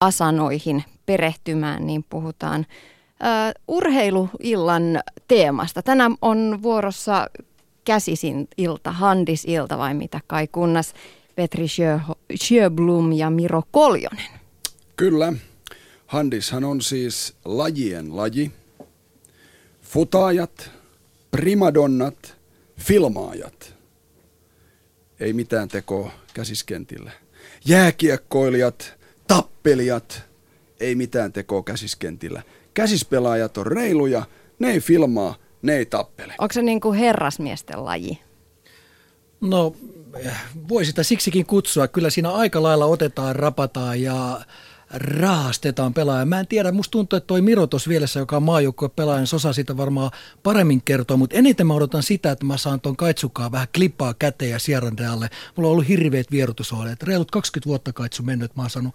asanoihin perehtymään, niin puhutaan uh, urheiluillan teemasta. Tänään on vuorossa käsisin ilta, handisilta vai mitä kai, kunnas Petri Sjöblom ja Miro Koljonen. Kyllä. Handishan on siis lajien laji. Futaajat, primadonnat, filmaajat. Ei mitään tekoa käsiskentillä. Jääkiekkoilijat, tappelijat, ei mitään tekoa käsiskentillä. Käsispelaajat on reiluja, ne ei filmaa, ne ei tappele. Onko se niin kuin herrasmiesten laji? No, voi sitä siksikin kutsua. Kyllä siinä aika lailla otetaan, rapataan ja raastetaan pelaaja. Mä en tiedä, musta tuntuu, että toi Miro tuossa vielessä, joka on maajoukkue pelaaja, niin osaa sitä varmaan paremmin kertoa, mutta eniten mä odotan sitä, että mä saan ton kaitsukaa vähän klippaa käteen ja sierrandealle. Mulla on ollut hirveät vierotusohjeet. Reilut 20 vuotta kaitsu mennyt, mä oon saanut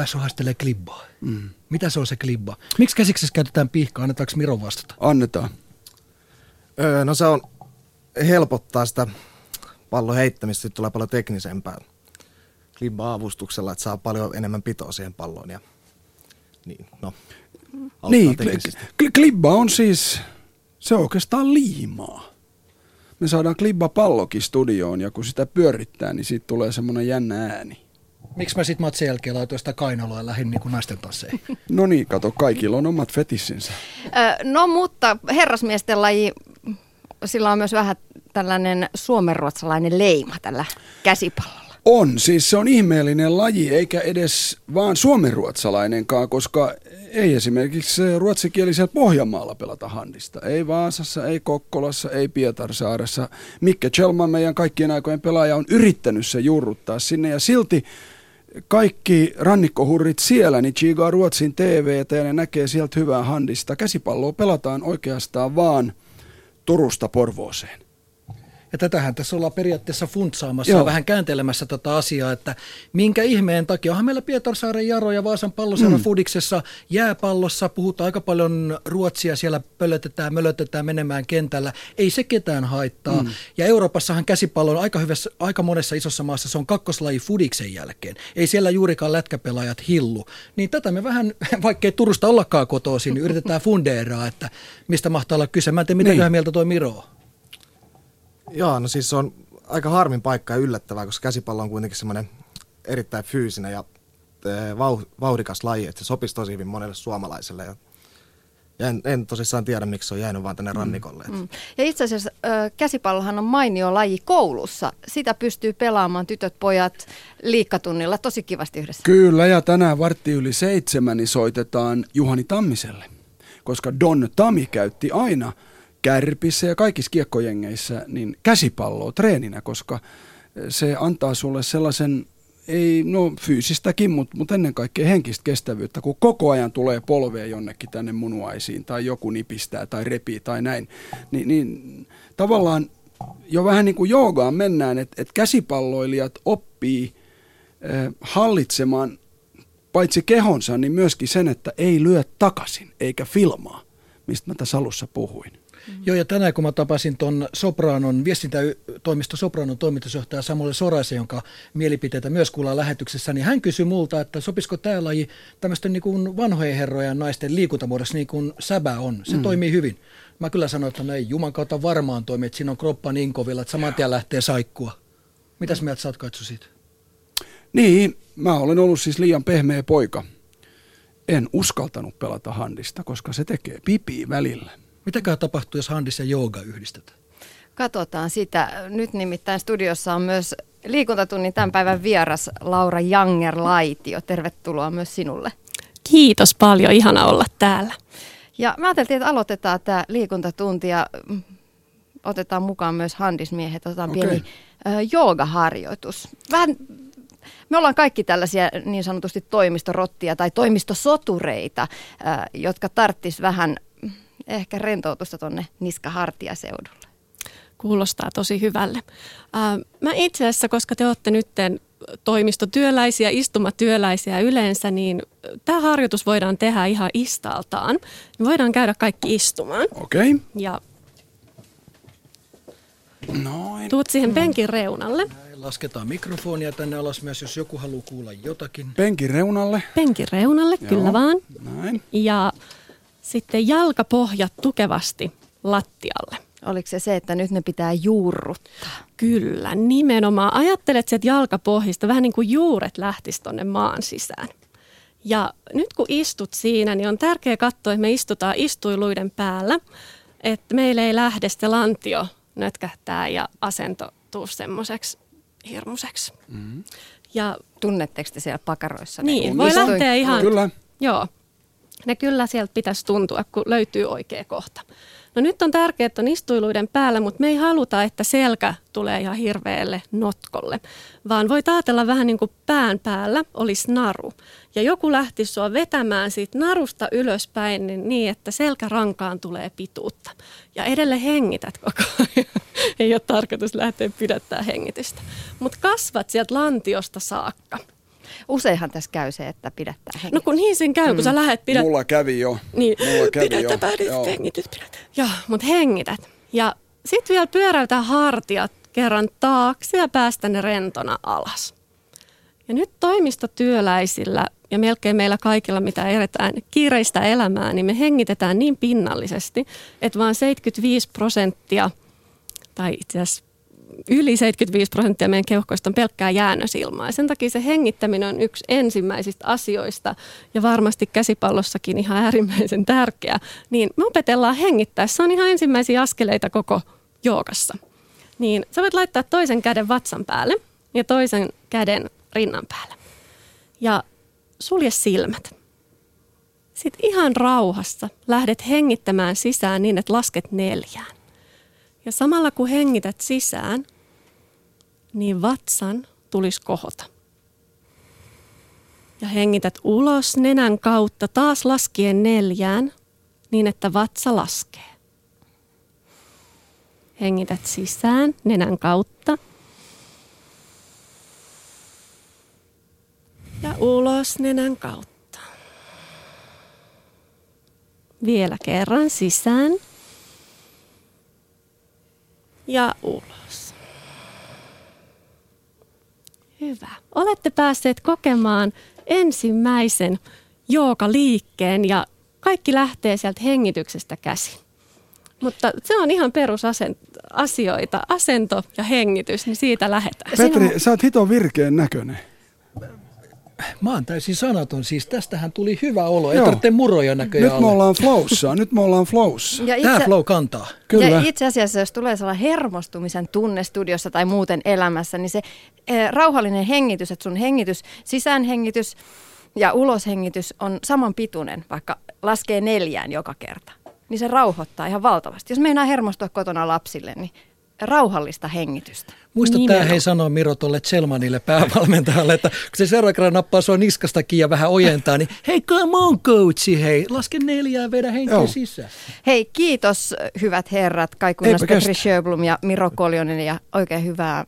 päässyt haistelemaan klibbaa. Mm. Mitä se on se klibba? Miksi käsiksessä käytetään pihkaa? Annetaanko Miro vastata? Annetaan. Öö, no se on helpottaa sitä pallon heittämistä, sitten tulee paljon teknisempää klibba-avustuksella, että saa paljon enemmän pitoa siihen palloon. Ja, niin, no, niin kl- klibba on siis, se on oikeastaan liimaa. Me saadaan klibba pallokin studioon ja kun sitä pyörittää, niin siitä tulee semmoinen jännä ääni. Miksi mä sitten matsin jälkeen laitoin sitä kainaloa ja lähdin niin kuin naisten tasseihin? No niin, kato, kaikilla on omat fetissinsä. no mutta herrasmiesten laji, sillä on myös vähän tällainen suomenruotsalainen leima tällä käsipallolla. On, siis se on ihmeellinen laji, eikä edes vaan suomenruotsalainenkaan, koska ei esimerkiksi ruotsikielisellä Pohjanmaalla pelata handista. Ei Vaasassa, ei Kokkolassa, ei Pietarsaaressa. Mikke Chelman, meidän kaikkien aikojen pelaaja, on yrittänyt se juurruttaa sinne ja silti kaikki rannikkohurrit siellä, niin chigaa Ruotsin TVtä ja ne näkee sieltä hyvää handista. Käsipalloa pelataan oikeastaan vaan Turusta Porvooseen. Ja tätähän tässä ollaan periaatteessa funtsaamassa ja vähän kääntelemässä tätä asiaa, että minkä ihmeen takia. Onhan meillä Pietarsaaren Jaro ja Vaasan palloseura mm. Fudiksessa jääpallossa puhutaan aika paljon ruotsia, siellä pölötetään, mölötetään menemään kentällä. Ei se ketään haittaa. Mm. Ja Euroopassahan käsipallo on aika, hyvässä, aika monessa isossa maassa, se on kakkoslaji Fudiksen jälkeen. Ei siellä juurikaan lätkäpelaajat hillu. Niin tätä me vähän, vaikkei Turusta ollakaan kotoisin, niin yritetään fundeeraa, että mistä mahtaa olla kyse. Mä en tiedä, mitä niin. mieltä toi Miro Joo, no siis se on aika harmin paikka ja yllättävää, koska käsipallo on kuitenkin semmoinen erittäin fyysinen ja eh, vauhdikas laji, että se sopisi tosi hyvin monelle suomalaiselle. Ja, ja en, en tosissaan tiedä, miksi se on jäänyt vaan tänne mm, rannikolle. Mm. Ja itse asiassa äh, käsipallohan on mainio laji koulussa. Sitä pystyy pelaamaan tytöt, pojat liikkatunnilla tosi kivasti yhdessä. Kyllä, ja tänään vartti yli seitsemän niin soitetaan Juhani Tammiselle, koska Don Tami käytti aina – kärpissä ja kaikissa kiekkojengeissä niin käsipalloa treeninä, koska se antaa sulle sellaisen, ei no fyysistäkin, mutta, mutta ennen kaikkea henkistä kestävyyttä, kun koko ajan tulee polvea jonnekin tänne munuaisiin tai joku nipistää tai repii tai näin, niin, niin tavallaan jo vähän niin kuin joogaan mennään, että, että käsipalloilijat oppii äh, hallitsemaan paitsi kehonsa, niin myöskin sen, että ei lyö takaisin eikä filmaa, mistä mä tässä alussa puhuin. Mm-hmm. Joo, ja tänään kun mä tapasin tuon Sopranon, viestintätoimisto Sopranon toimitusjohtaja Samuel Soraisen, jonka mielipiteitä myös kuullaan lähetyksessä, niin hän kysyi multa, että sopisiko tämä laji tämmöisten niin kuin vanhojen herrojen naisten liikuntamuodossa niin kuin säbä on. Se mm. toimii hyvin. Mä kyllä sanoin, että no ei Juman kautta varmaan toimi, että siinä on kroppa niin kovilla, että saman tien lähtee saikkua. Mitäs mieltä sä oot Katsu siitä? Niin, mä olen ollut siis liian pehmeä poika. En uskaltanut pelata handista, koska se tekee pipiä välillä. Mitäkään tapahtuu, jos handis ja jooga yhdistetään? Katsotaan sitä. Nyt nimittäin studiossa on myös liikuntatunnin tämän päivän vieras Laura Janger-Laitio. Tervetuloa myös sinulle. Kiitos paljon, ihana olla täällä. Ja mä ajattelin, että aloitetaan tämä liikuntatunti ja otetaan mukaan myös handismiehet. Otetaan okay. pieni joogaharjoitus. Vähän me ollaan kaikki tällaisia niin sanotusti toimistorottia tai toimistosotureita, jotka tarttis vähän ehkä rentoutusta tuonne niska-hartiaseudulle. Kuulostaa tosi hyvälle. Mä itse asiassa, koska te olette nyt toimistotyöläisiä, istumatyöläisiä yleensä, niin tämä harjoitus voidaan tehdä ihan istaltaan. Me voidaan käydä kaikki istumaan. Okei. Okay. Ja Noin. Tuut siihen penkin reunalle. Lasketaan mikrofonia tänne alas myös, jos joku haluaa kuulla jotakin. Penkin reunalle. Penkin reunalle, Joo. kyllä vaan. Näin. Ja sitten jalkapohjat tukevasti lattialle. Oliko se se, että nyt ne pitää juurruttaa? Kyllä, nimenomaan. Ajattelet sieltä jalkapohjista vähän niin kuin juuret lähtis tonne maan sisään. Ja nyt kun istut siinä, niin on tärkeää katsoa, että me istutaan istuiluiden päällä, että meillä ei lähde se lantio nötkähtää ja asento tuu semmoiseksi hirmuiseksi. Mm-hmm. Ja Tunnetteko te siellä pakaroissa? niin, voi lähteä ihan... Kyllä. Joo. Ne kyllä sieltä pitäisi tuntua, kun löytyy oikea kohta. No nyt on tärkeää, että on istuiluiden päällä, mutta me ei haluta, että selkä tulee ihan hirveälle notkolle, vaan voi ajatella vähän niin kuin pään päällä olisi naru. Ja joku lähti sua vetämään siitä narusta ylöspäin niin, niin että selkärankaan tulee pituutta. Ja edelleen hengität koko ajan. ei ole tarkoitus lähteä pidättää hengitystä. Mutta kasvat sieltä lantiosta saakka. Useinhan tässä käy se, että pidättää hengitystä. No kun niin sen käy, kun sä lähdet pidät... Mulla kävi jo. Niin, Mulla kävi jo. pidätäpä nyt Joo. hengitys, pidätä. Joo, mutta hengität. Ja sitten vielä pyöräytää hartiat kerran taakse ja päästä ne rentona alas. Ja nyt toimistotyöläisillä ja melkein meillä kaikilla, mitä eletään kiireistä elämää, niin me hengitetään niin pinnallisesti, että vain 75 prosenttia, tai itse asiassa yli 75 prosenttia meidän keuhkoista on pelkkää jäännösilmaa. Ja sen takia se hengittäminen on yksi ensimmäisistä asioista ja varmasti käsipallossakin ihan äärimmäisen tärkeä. Niin me opetellaan hengittää. Se on ihan ensimmäisiä askeleita koko joogassa. Niin sä voit laittaa toisen käden vatsan päälle ja toisen käden rinnan päälle. Ja sulje silmät. Sitten ihan rauhassa lähdet hengittämään sisään niin, että lasket neljään. Ja samalla kun hengität sisään, niin vatsan tulisi kohota. Ja hengität ulos nenän kautta taas laskien neljään, niin että vatsa laskee. Hengität sisään nenän kautta. Ja ulos nenän kautta. Vielä kerran sisään ja ulos. Hyvä. Olette päässeet kokemaan ensimmäisen liikkeen ja kaikki lähtee sieltä hengityksestä käsin. Mutta se on ihan perusasioita, asento ja hengitys, niin siitä lähdetään. Petri, sä oot hiton virkeen näköinen. Mä oon täysin sanaton, siis tästähän tuli hyvä olo, ei Joo. tarvitse muroja näköjään Nyt me olla. ollaan flowssa, nyt me ollaan flowssa. Ja Tämä itse, flow kantaa. Kyllä. ja itse asiassa, jos tulee sellainen hermostumisen tunne studiossa tai muuten elämässä, niin se eh, rauhallinen hengitys, että sun hengitys, sisäänhengitys ja uloshengitys on saman pituinen, vaikka laskee neljään joka kerta, niin se rauhoittaa ihan valtavasti. Jos meinaa hermostua kotona lapsille, niin rauhallista hengitystä. Muista tämä hei sanoa Miro tuolle Selmanille päävalmentajalle, että kun se seuraava kerran nappaa sua niskasta kiinni ja vähän ojentaa, niin hei come on coachi, hei, laske neljää, vedä henkeä Joo. sisään. Hei, kiitos hyvät herrat, Kaikunnas Eipä Petri. Sjöblom ja Miro Koljonen ja oikein hyvää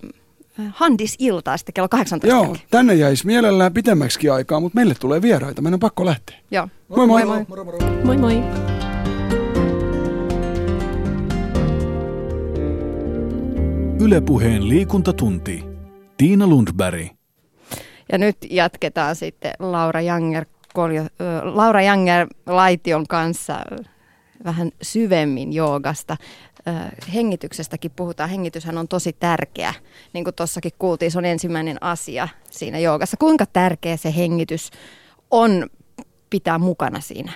äh, Handis-iltaa sitten kello 18 Joo, jälkeen. tänne jäisi mielellään pitemmäksi aikaa, mutta meille tulee vieraita. Meidän on pakko lähteä. Joo. Moi moi. moi. Moro, moro. Moi moi. Ylepuheen liikuntatunti. Tiina Lundberg. Ja nyt jatketaan sitten Laura Janger, Koljo, Laura Janger Laition kanssa vähän syvemmin joogasta. Hengityksestäkin puhutaan. Hengityshän on tosi tärkeä. Niin kuin tuossakin kuultiin, se on ensimmäinen asia siinä joogassa. Kuinka tärkeä se hengitys on pitää mukana siinä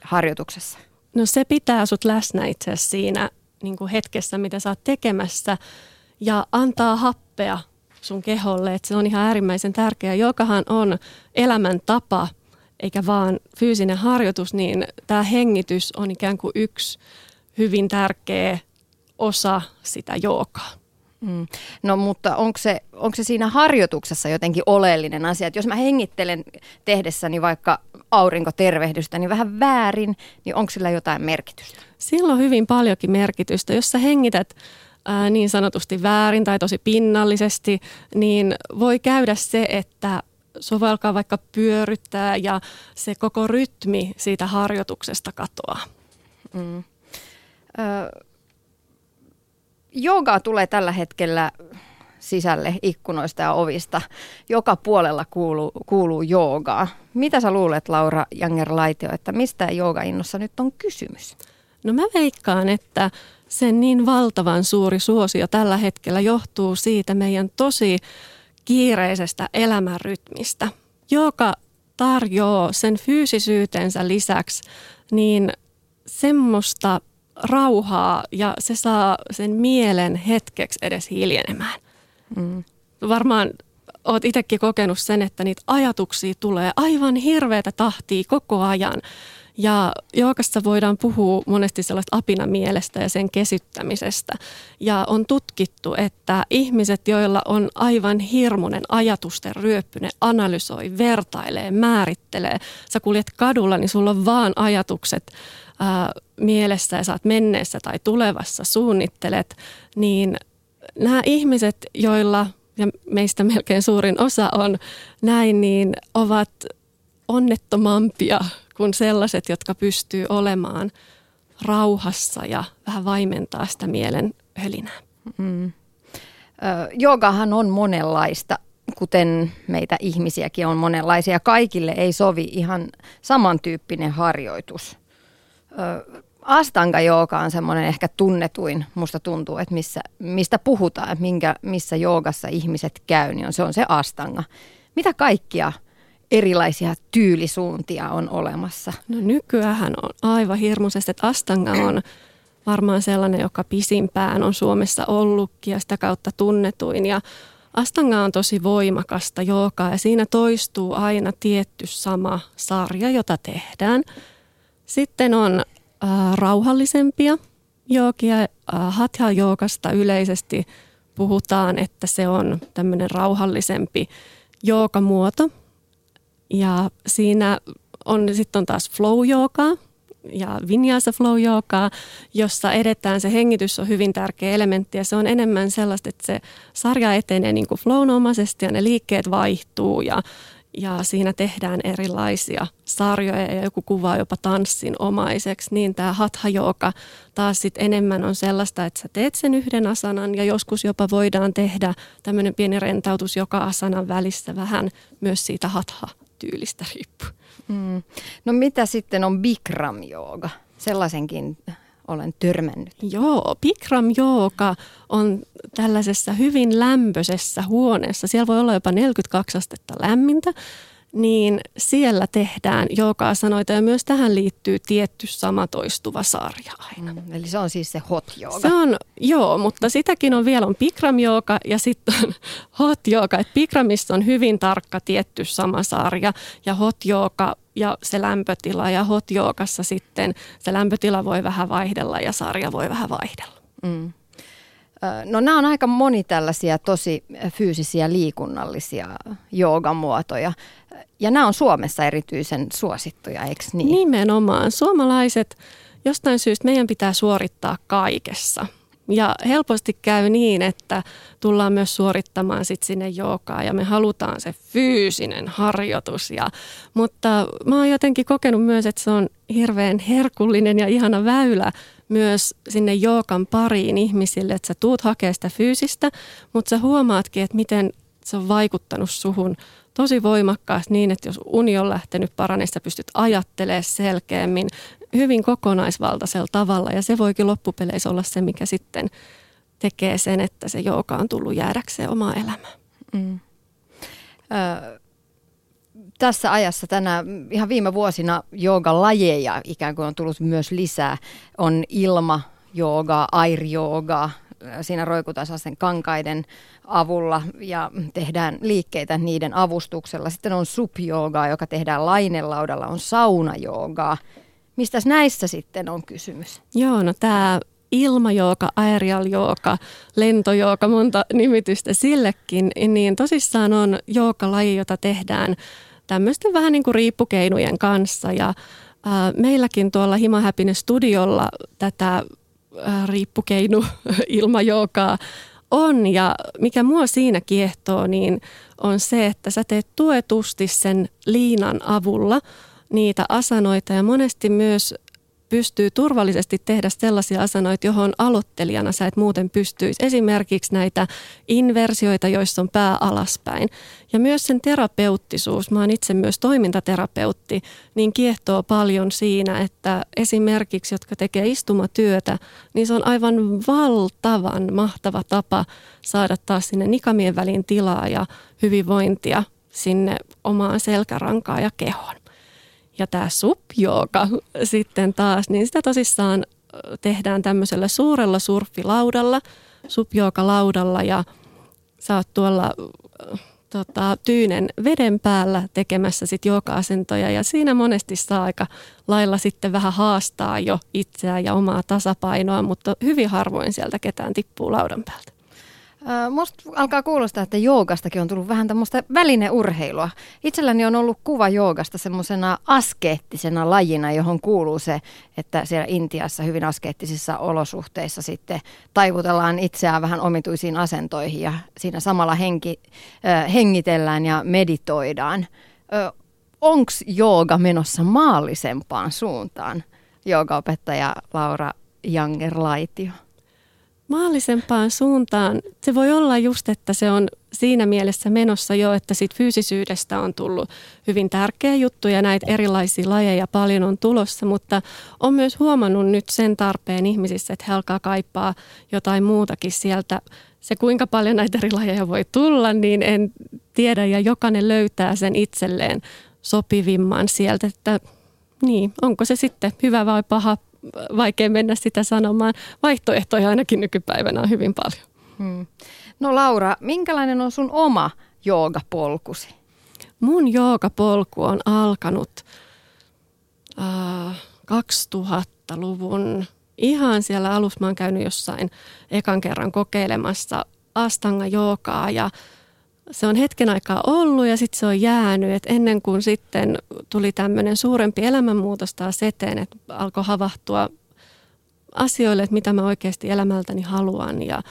harjoituksessa? No se pitää sut läsnä itse asiassa siinä niin kuin hetkessä, mitä sä oot tekemässä ja antaa happea sun keholle, että se on ihan äärimmäisen tärkeää. Jokahan on elämäntapa eikä vaan fyysinen harjoitus, niin tämä hengitys on ikään kuin yksi hyvin tärkeä osa sitä joogaa. Mm. No mutta onko se, onko se siinä harjoituksessa jotenkin oleellinen asia, että jos mä hengittelen tehdessäni vaikka aurinkotervehdystä, niin vähän väärin, niin onko sillä jotain merkitystä? Sillä on hyvin paljonkin merkitystä. Jos sä hengität ää, niin sanotusti väärin tai tosi pinnallisesti, niin voi käydä se, että voi alkaa vaikka pyöryttää ja se koko rytmi siitä harjoituksesta katoaa. Mm. Ö, joogaa tulee tällä hetkellä sisälle ikkunoista ja ovista. Joka puolella kuuluu, kuuluu joogaa. Mitä sä luulet, Laura Janger-Laitio, että mistä joogainnossa nyt on kysymys? No mä veikkaan, että sen niin valtavan suuri suosio tällä hetkellä johtuu siitä meidän tosi kiireisestä elämänrytmistä, joka tarjoaa sen fyysisyytensä lisäksi niin semmoista rauhaa ja se saa sen mielen hetkeksi edes hiljenemään. Mm. Varmaan oot itsekin kokenut sen, että niitä ajatuksia tulee aivan hirveätä tahtia koko ajan. Ja jookassa voidaan puhua monesti sellaista apinamielestä ja sen kesyttämisestä. Ja on tutkittu, että ihmiset, joilla on aivan hirmuinen ajatusten ryöppy, ne analysoi, vertailee, määrittelee. Sä kuljet kadulla, niin sulla on vaan ajatukset ää, mielessä ja sä oot menneessä tai tulevassa, suunnittelet. Niin nämä ihmiset, joilla, ja meistä melkein suurin osa on näin, niin ovat onnettomampia kuin sellaiset, jotka pystyy olemaan rauhassa ja vähän vaimentaa sitä mielen hölinää. Mm. Jogahan on monenlaista, kuten meitä ihmisiäkin on monenlaisia. Kaikille ei sovi ihan samantyyppinen harjoitus. Astanga jooga on semmoinen ehkä tunnetuin, musta tuntuu, että missä, mistä puhutaan, että minkä, missä joogassa ihmiset käy, niin on, se on se astanga. Mitä kaikkia erilaisia tyylisuuntia on olemassa? No nykyään on aivan hirmuisesti, että Astanga on varmaan sellainen, joka pisimpään on Suomessa ollutkin ja sitä kautta tunnetuin. Ja Astanga on tosi voimakasta joogaa ja siinä toistuu aina tietty sama sarja, jota tehdään. Sitten on äh, rauhallisempia joogia. Äh, Hatha-joogasta yleisesti puhutaan, että se on tämmöinen rauhallisempi joogamuoto, ja siinä on sitten on taas flow ja vinyasa flow jossa edetään, se hengitys on hyvin tärkeä elementti ja se on enemmän sellaista, että se sarja etenee niin kuin flownomaisesti ja ne liikkeet vaihtuu ja, ja siinä tehdään erilaisia sarjoja ja joku kuvaa jopa tanssin omaiseksi, niin tämä hatha joka taas sit enemmän on sellaista, että sä teet sen yhden asanan ja joskus jopa voidaan tehdä tämmöinen pieni rentautus joka asanan välissä vähän myös siitä hatha tyylistä riippuu. Mm. No mitä sitten on Bikram jooga? Sellaisenkin olen törmännyt. Joo, Bikram jooga on tällaisessa hyvin lämpöisessä huoneessa. Siellä voi olla jopa 42 astetta lämmintä niin siellä tehdään jooga-asanoita ja myös tähän liittyy tietty sama toistuva sarja aina. Mm, eli se on siis se hot jooga. Se on, joo, mutta sitäkin on vielä on Bikram jooga ja sitten on hot jooga. Et Bikramissa on hyvin tarkka tietty sama sarja ja hot jooga ja se lämpötila ja hot joogassa sitten se lämpötila voi vähän vaihdella ja sarja voi vähän vaihdella. Mm. No nämä on aika moni tällaisia tosi fyysisiä liikunnallisia joogamuotoja. Ja nämä on Suomessa erityisen suosittuja, eikö niin? Nimenomaan. Suomalaiset, jostain syystä meidän pitää suorittaa kaikessa. Ja helposti käy niin, että tullaan myös suorittamaan sit sinne joogaa ja me halutaan se fyysinen harjoitus. Ja, mutta mä oon jotenkin kokenut myös, että se on hirveän herkullinen ja ihana väylä myös sinne jookan pariin ihmisille, että sä tuut hakemaan sitä fyysistä, mutta sä huomaatkin, että miten se on vaikuttanut suhun tosi voimakkaasti niin, että jos uni on lähtenyt paranesta, pystyt ajattelemaan selkeämmin hyvin kokonaisvaltaisella tavalla ja se voikin loppupeleissä olla se, mikä sitten tekee sen, että se jooga on tullut jäädäkseen omaa elämää. Mm. Ö, tässä ajassa tänä ihan viime vuosina lajeja ikään kuin on tullut myös lisää. On ilma, jooga, air jooga, siinä roikutaan sen kankaiden avulla ja tehdään liikkeitä niiden avustuksella. Sitten on supjoogaa, joka tehdään lainelaudalla, on saunajoogaa. Mistä näissä sitten on kysymys? Joo, no tämä ilmajooka, aerial jooga, lentojooga, monta nimitystä sillekin, niin tosissaan on jookalaji, jota tehdään tämmöisten vähän niin kuin riippukeinujen kanssa. Ja meilläkin tuolla Hima Happiness Studiolla tätä ää, riippukeinu ilmajoogaa on. Ja mikä mua siinä kiehtoo, niin on se, että sä teet tuetusti sen liinan avulla niitä asanoita ja monesti myös pystyy turvallisesti tehdä sellaisia asanoita, johon aloittelijana sä et muuten pystyisi. Esimerkiksi näitä inversioita, joissa on pää alaspäin. Ja myös sen terapeuttisuus, mä oon itse myös toimintaterapeutti, niin kiehtoo paljon siinä, että esimerkiksi, jotka tekee istumatyötä, niin se on aivan valtavan mahtava tapa saada taas sinne nikamien väliin tilaa ja hyvinvointia sinne omaan selkärankaan ja kehoon. Ja tämä supjooga sitten taas, niin sitä tosissaan tehdään tämmöisellä suurella surfilaudalla, supjooga-laudalla ja sä oot tuolla tota, tyynen veden päällä tekemässä sit joka-asentoja ja siinä monesti saa aika lailla sitten vähän haastaa jo itseään ja omaa tasapainoa, mutta hyvin harvoin sieltä ketään tippuu laudan päältä. Musta alkaa kuulostaa, että joogastakin on tullut vähän tämmöistä välineurheilua. Itselläni on ollut kuva joogasta semmoisena askeettisena lajina, johon kuuluu se, että siellä Intiassa hyvin askeettisissa olosuhteissa sitten taivutellaan itseään vähän omituisiin asentoihin ja siinä samalla henki, hengitellään ja meditoidaan. Onko jooga menossa maallisempaan suuntaan? Joogaopettaja Laura Janger-Laitio maallisempaan suuntaan. Se voi olla just, että se on siinä mielessä menossa jo, että sit fyysisyydestä on tullut hyvin tärkeä juttu ja näitä erilaisia lajeja paljon on tulossa, mutta on myös huomannut nyt sen tarpeen ihmisissä, että he alkaa kaipaa jotain muutakin sieltä. Se kuinka paljon näitä eri lajeja voi tulla, niin en tiedä ja jokainen löytää sen itselleen sopivimman sieltä, että niin, onko se sitten hyvä vai paha vaikea mennä sitä sanomaan. Vaihtoehtoja ainakin nykypäivänä on hyvin paljon. Hmm. No Laura, minkälainen on sun oma joogapolkusi? Mun joogapolku on alkanut äh, 2000-luvun ihan siellä alussa. Mä oon käynyt jossain ekan kerran kokeilemassa astanga joogaa ja se on hetken aikaa ollut ja sitten se on jäänyt. Et ennen kuin sitten tuli tämmöinen suurempi elämänmuutos taas eteen, että alkoi havahtua asioille, että mitä mä oikeasti elämältäni haluan. Ja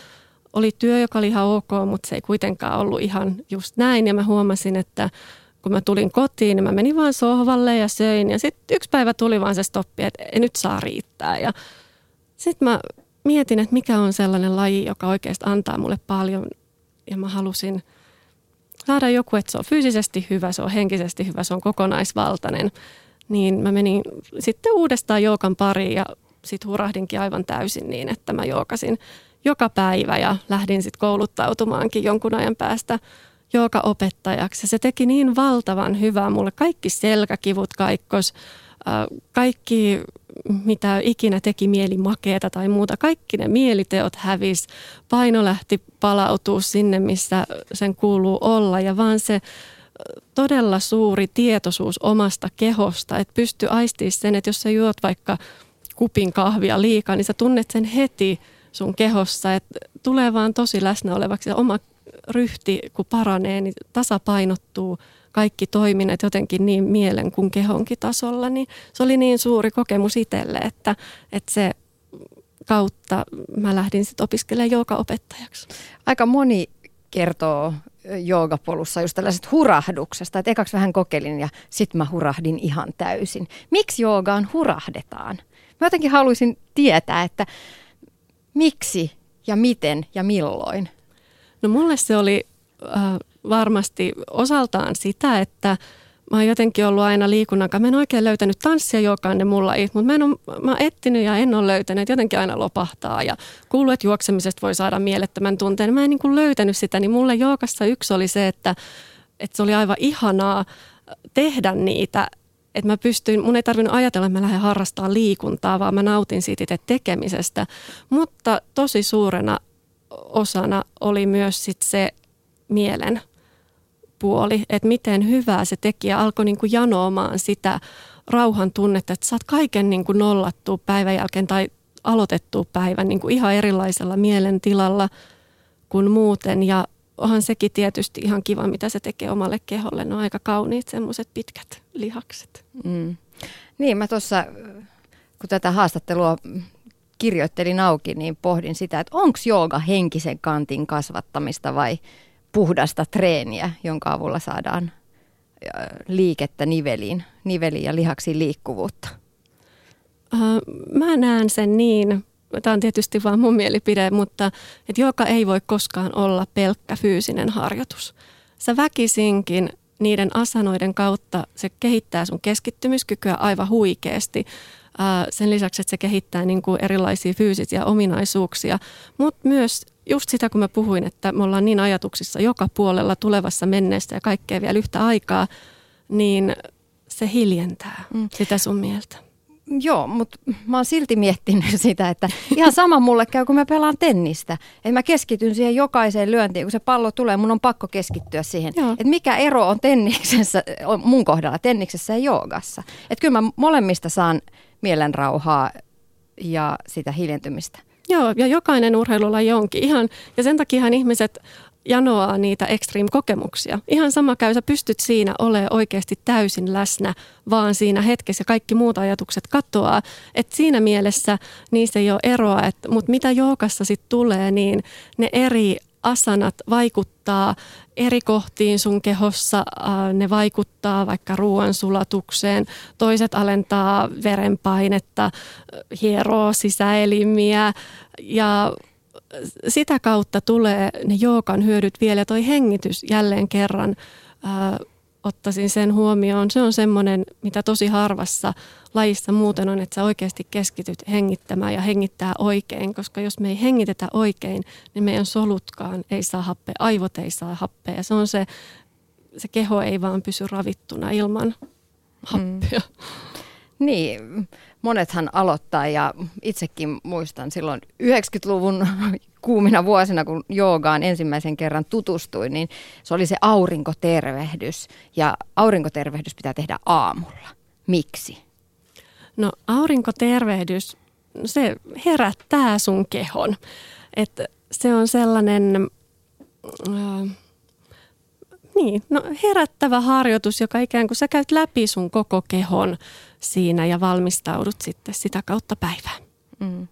oli työ, joka oli ihan ok, mutta se ei kuitenkaan ollut ihan just näin. Ja mä huomasin, että kun mä tulin kotiin, niin mä menin vaan sohvalle ja söin. Ja sitten yksi päivä tuli vaan se stoppi, että ei nyt saa riittää. Ja sitten mä mietin, että mikä on sellainen laji, joka oikeasti antaa mulle paljon. Ja mä halusin – saada joku, että se on fyysisesti hyvä, se on henkisesti hyvä, se on kokonaisvaltainen. Niin mä menin sitten uudestaan joukan pariin ja sitten hurahdinkin aivan täysin niin, että mä jookasin joka päivä ja lähdin sitten kouluttautumaankin jonkun ajan päästä opettajaksi. Se teki niin valtavan hyvää mulle. Kaikki selkäkivut kaikkos, kaikki mitä ikinä teki mieli makeeta tai muuta, kaikki ne mieliteot hävis, paino lähti palautuu sinne, missä sen kuuluu olla. Ja vaan se todella suuri tietoisuus omasta kehosta, että pysty aistimaan sen, että jos sä juot vaikka kupin kahvia liikaa, niin sä tunnet sen heti sun kehossa, että tulee vaan tosi läsnä olevaksi ja oma ryhti, kun paranee, niin tasapainottuu kaikki toiminnat jotenkin niin mielen kuin kehonkin tasolla, niin se oli niin suuri kokemus itselle, että, että se kautta mä lähdin sitten opiskelemaan opettajaksi. Aika moni kertoo joogapolussa just tällaiset hurahduksesta, että ekaksi vähän kokeilin ja sitten mä hurahdin ihan täysin. Miksi joogaan hurahdetaan? Mä jotenkin haluaisin tietää, että miksi ja miten ja milloin. No mulle se oli äh, varmasti osaltaan sitä, että mä oon jotenkin ollut aina liikunnan kanssa. Mä en oikein löytänyt tanssia jokainen ne mulla mutta mä, en ole, mä oon etsinyt ja en ole löytänyt. Jotenkin aina lopahtaa ja kuuluu, että juoksemisesta voi saada mielettömän tunteen. Mä en niin kuin löytänyt sitä, niin mulle jookassa yksi oli se, että, että se oli aivan ihanaa tehdä niitä että mä pystyin, mun ei tarvinnut ajatella, että mä lähden harrastamaan liikuntaa, vaan mä nautin siitä itse tekemisestä. Mutta tosi suurena osana oli myös sit se mielen puoli, että miten hyvää se tekijä alkoi niin kuin janoamaan sitä rauhan tunnetta, että saat kaiken niin kuin nollattua päivän jälkeen tai aloitettua päivän niin kuin ihan erilaisella mielentilalla kuin muuten. Ja onhan sekin tietysti ihan kiva, mitä se tekee omalle keholle. Ne on aika kauniit semmoiset pitkät lihakset. Mm. Niin, mä tuossa, kun tätä haastattelua kirjoittelin auki, niin pohdin sitä, että onko jooga henkisen kantin kasvattamista vai puhdasta treeniä, jonka avulla saadaan liikettä niveliin, niveliin ja lihaksiin liikkuvuutta? Mä näen sen niin, tämä on tietysti vain mun mielipide, mutta että joka ei voi koskaan olla pelkkä fyysinen harjoitus. Sä väkisinkin niiden asanoiden kautta se kehittää sun keskittymiskykyä aivan huikeasti. Sen lisäksi, että se kehittää niin kuin erilaisia fyysisiä ominaisuuksia, mutta myös just sitä, kun mä puhuin, että me ollaan niin ajatuksissa joka puolella tulevassa menneestä ja kaikkea vielä yhtä aikaa, niin se hiljentää mm. sitä sun mieltä. Joo, mutta mä oon silti miettinyt sitä, että ihan sama mulle käy, kun mä pelaan tennistä. Että mä keskityn siihen jokaiseen lyöntiin, kun se pallo tulee, mun on pakko keskittyä siihen. Että mikä ero on tenniksessä, mun kohdalla tenniksessä ja joogassa. Että kyllä mä molemmista saan mielenrauhaa ja sitä hiljentymistä. Joo, ja jokainen urheilulaji onkin ihan, ja sen takia ihmiset janoaa niitä extreme-kokemuksia. Ihan sama käy, sä pystyt siinä olemaan oikeasti täysin läsnä, vaan siinä hetkessä kaikki muut ajatukset katoaa. Et siinä mielessä niissä ei ole eroa, mutta mitä joukassa sitten tulee, niin ne eri asanat vaikuttaa eri kohtiin sun kehossa. Ne vaikuttaa vaikka ruoansulatukseen, toiset alentaa verenpainetta, hieroo sisäelimiä ja sitä kautta tulee ne jookan hyödyt vielä. Toi hengitys jälleen kerran ää, ottaisin sen huomioon. Se on semmoinen, mitä tosi harvassa lajissa muuten on, että sä oikeasti keskityt hengittämään ja hengittää oikein, koska jos me ei hengitetä oikein, niin meidän solutkaan ei saa happea, aivot ei saa happea. Ja se on se, se keho ei vaan pysy ravittuna ilman happea. Mm. Niin, monethan aloittaa ja itsekin muistan silloin 90-luvun kuumina vuosina, kun joogaan ensimmäisen kerran tutustuin, niin se oli se aurinkotervehdys. Ja aurinkotervehdys pitää tehdä aamulla. Miksi? No aurinkotervehdys, se herättää sun kehon. että se on sellainen... Äh, niin, no herättävä harjoitus, joka ikään kuin sä käyt läpi sun koko kehon siinä ja valmistaudut sitten sitä kautta päivään. Mm.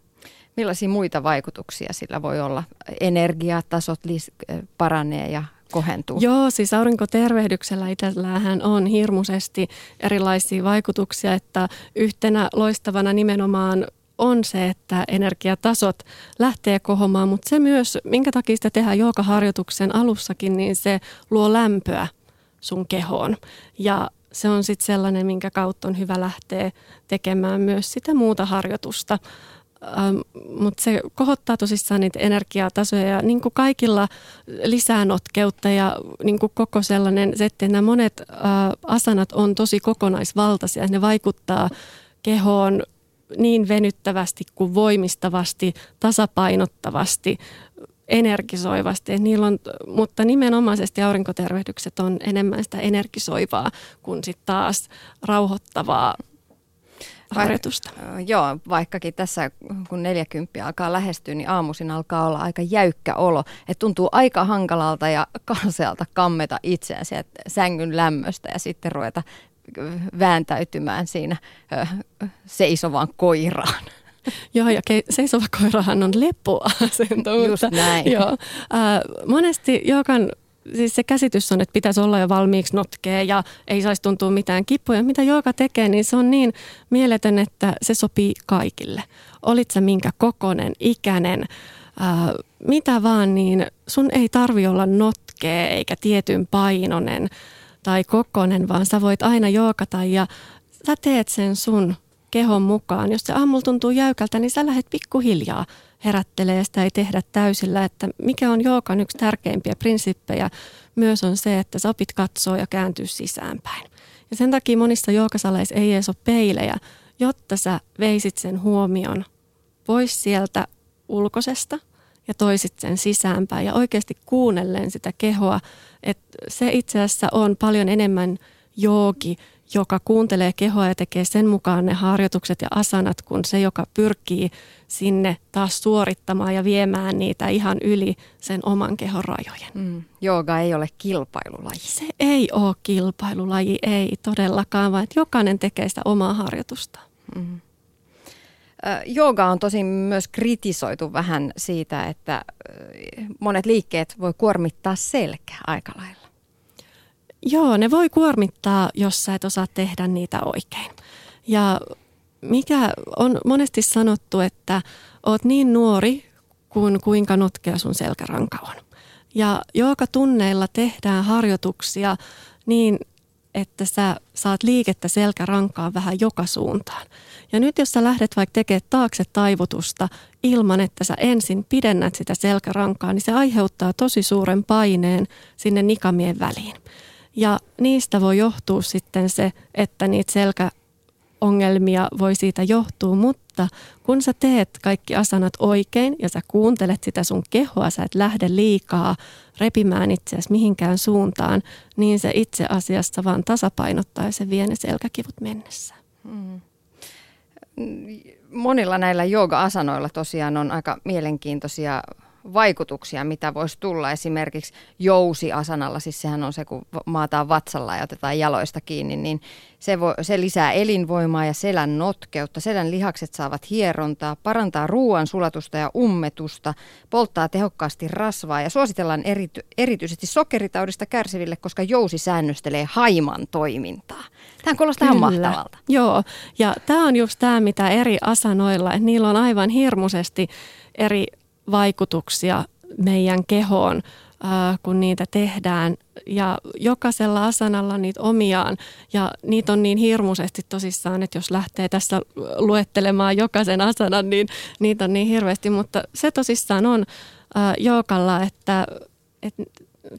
Millaisia muita vaikutuksia sillä voi olla? Energiatasot lis- paranee ja kohentuu. Joo, siis aurinkotervehdyksellä itsellähän on hirmuisesti erilaisia vaikutuksia, että yhtenä loistavana nimenomaan on se, että energiatasot lähtee kohomaan, mutta se myös, minkä takia sitä tehdään joogaharjoituksen alussakin, niin se luo lämpöä sun kehoon. Ja se on sitten sellainen, minkä kautta on hyvä lähteä tekemään myös sitä muuta harjoitusta. Ähm, mutta se kohottaa tosissaan niitä energiatasoja ja niin kuin kaikilla lisää notkeutta ja niin kuin koko sellainen, se, että nämä monet äh, asanat on tosi kokonaisvaltaisia. Ne vaikuttaa kehoon niin venyttävästi kuin voimistavasti, tasapainottavasti, energisoivasti. Niillä on, mutta nimenomaisesti aurinkotervehdykset on enemmän sitä energisoivaa kuin sitten taas rauhoittavaa harjoitusta. Vai, joo, vaikkakin tässä kun 40 alkaa lähestyä, niin aamuisin alkaa olla aika jäykkä olo. Että tuntuu aika hankalalta ja kalsealta kammeta itseään sieltä sängyn lämmöstä ja sitten ruveta vääntäytymään siinä seisovan koiraan. Joo, ja ke- seisova koirahan on lepoasento. Just näin. Joo. Äh, monesti jokan siis se käsitys on, että pitäisi olla jo valmiiksi notkea ja ei saisi tuntua mitään kipuja. Mitä joka tekee, niin se on niin mieletön, että se sopii kaikille. Olit sä minkä kokonen, ikäinen, äh, mitä vaan, niin sun ei tarvi olla notkea eikä tietyn painonen tai kokonen, vaan sä voit aina jookata ja sä teet sen sun kehon mukaan. Jos se aamulla tuntuu jäykältä, niin sä lähdet pikkuhiljaa herättelee sitä ei tehdä täysillä. Että mikä on jookan yksi tärkeimpiä prinsippejä myös on se, että sä opit katsoa ja kääntyä sisäänpäin. Ja sen takia monissa jookasaleissa ei edes ole peilejä, jotta sä veisit sen huomion pois sieltä ulkoisesta ja toisit sen sisäänpäin ja oikeasti kuunnellen sitä kehoa, että se itse asiassa on paljon enemmän joogi joka kuuntelee kehoa ja tekee sen mukaan ne harjoitukset ja asanat, kun se, joka pyrkii sinne taas suorittamaan ja viemään niitä ihan yli sen oman kehon rajojen. Mm. Jooga ei ole kilpailulaji. Se ei ole kilpailulaji, ei todellakaan, vaan että jokainen tekee sitä omaa harjoitusta. Mm. Jooga on tosi myös kritisoitu vähän siitä, että monet liikkeet voi kuormittaa selkä aika lailla. Joo, ne voi kuormittaa, jos sä et osaa tehdä niitä oikein. Ja mikä on monesti sanottu, että oot niin nuori kuin kuinka notkea sun selkäranka on. Ja joka tunneilla tehdään harjoituksia niin, että sä saat liikettä selkärankaan vähän joka suuntaan. Ja nyt jos sä lähdet vaikka tekemään taakse taivutusta ilman, että sä ensin pidennät sitä selkärankaa, niin se aiheuttaa tosi suuren paineen sinne nikamien väliin. Ja niistä voi johtua sitten se, että niitä selkäongelmia voi siitä johtua, mutta kun sä teet kaikki asanat oikein ja sä kuuntelet sitä sun kehoa, sä et lähde liikaa repimään itseäsi mihinkään suuntaan, niin se itse asiassa vaan tasapainottaa ja se vie ne selkäkivut mennessä. Hmm. Monilla näillä jooga-asanoilla tosiaan on aika mielenkiintoisia vaikutuksia, mitä voisi tulla esimerkiksi jousiasanalla, siis sehän on se, kun maataan vatsalla ja otetaan jaloista kiinni, niin se, voi, se lisää elinvoimaa ja selän notkeutta. Selän lihakset saavat hierontaa, parantaa ruoan sulatusta ja ummetusta, polttaa tehokkaasti rasvaa ja suositellaan erity, erityisesti sokeritaudista kärsiville, koska jousi säännöstelee haiman toimintaa. Tämä kuulostaa ihan mahtavalta. Joo, ja tämä on just tämä, mitä eri asanoilla, että niillä on aivan hirmuisesti eri vaikutuksia meidän kehoon, kun niitä tehdään. Ja jokaisella asanalla niitä omiaan. Ja niitä on niin hirmuisesti tosissaan, että jos lähtee tässä luettelemaan jokaisen asanan, niin niitä on niin hirveästi. Mutta se tosissaan on joukalla, että, että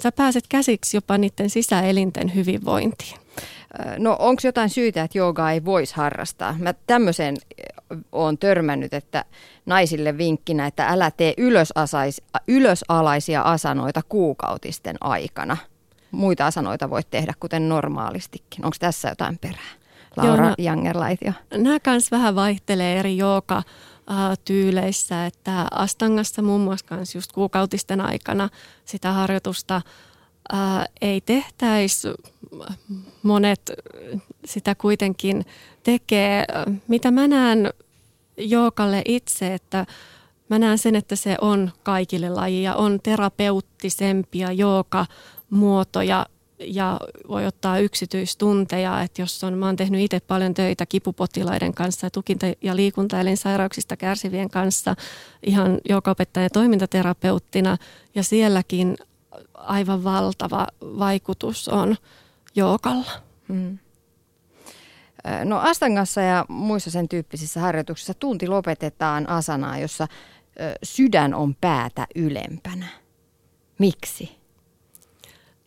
sä pääset käsiksi jopa niiden sisäelinten hyvinvointiin. No onko jotain syytä, että joogaa ei voisi harrastaa? Mä tämmöisen olen törmännyt, että naisille vinkkinä, että älä tee ylösasais, ylösalaisia asanoita kuukautisten aikana. Muita asanoita voit tehdä kuten normaalistikin. Onko tässä jotain perää? Laura Joo, Jangerlaitio. Nämä kanssa vähän vaihtelee eri jooga tyyleissä, että Astangassa muun muassa just kuukautisten aikana sitä harjoitusta ää, ei tehtäisi. Monet sitä kuitenkin tekee. Mitä mä näen jookalle itse, että mä näen sen, että se on kaikille lajia. On terapeuttisempia jooga-muotoja ja voi ottaa yksityistunteja, että jos on, mä oon tehnyt itse paljon töitä kipupotilaiden kanssa, tukinta- ja liikuntaelinsairauksista kärsivien kanssa ihan joka ja toimintaterapeuttina ja sielläkin aivan valtava vaikutus on jookalla. Hmm. No Astangassa ja muissa sen tyyppisissä harjoituksissa tunti lopetetaan asanaa, jossa sydän on päätä ylempänä. Miksi?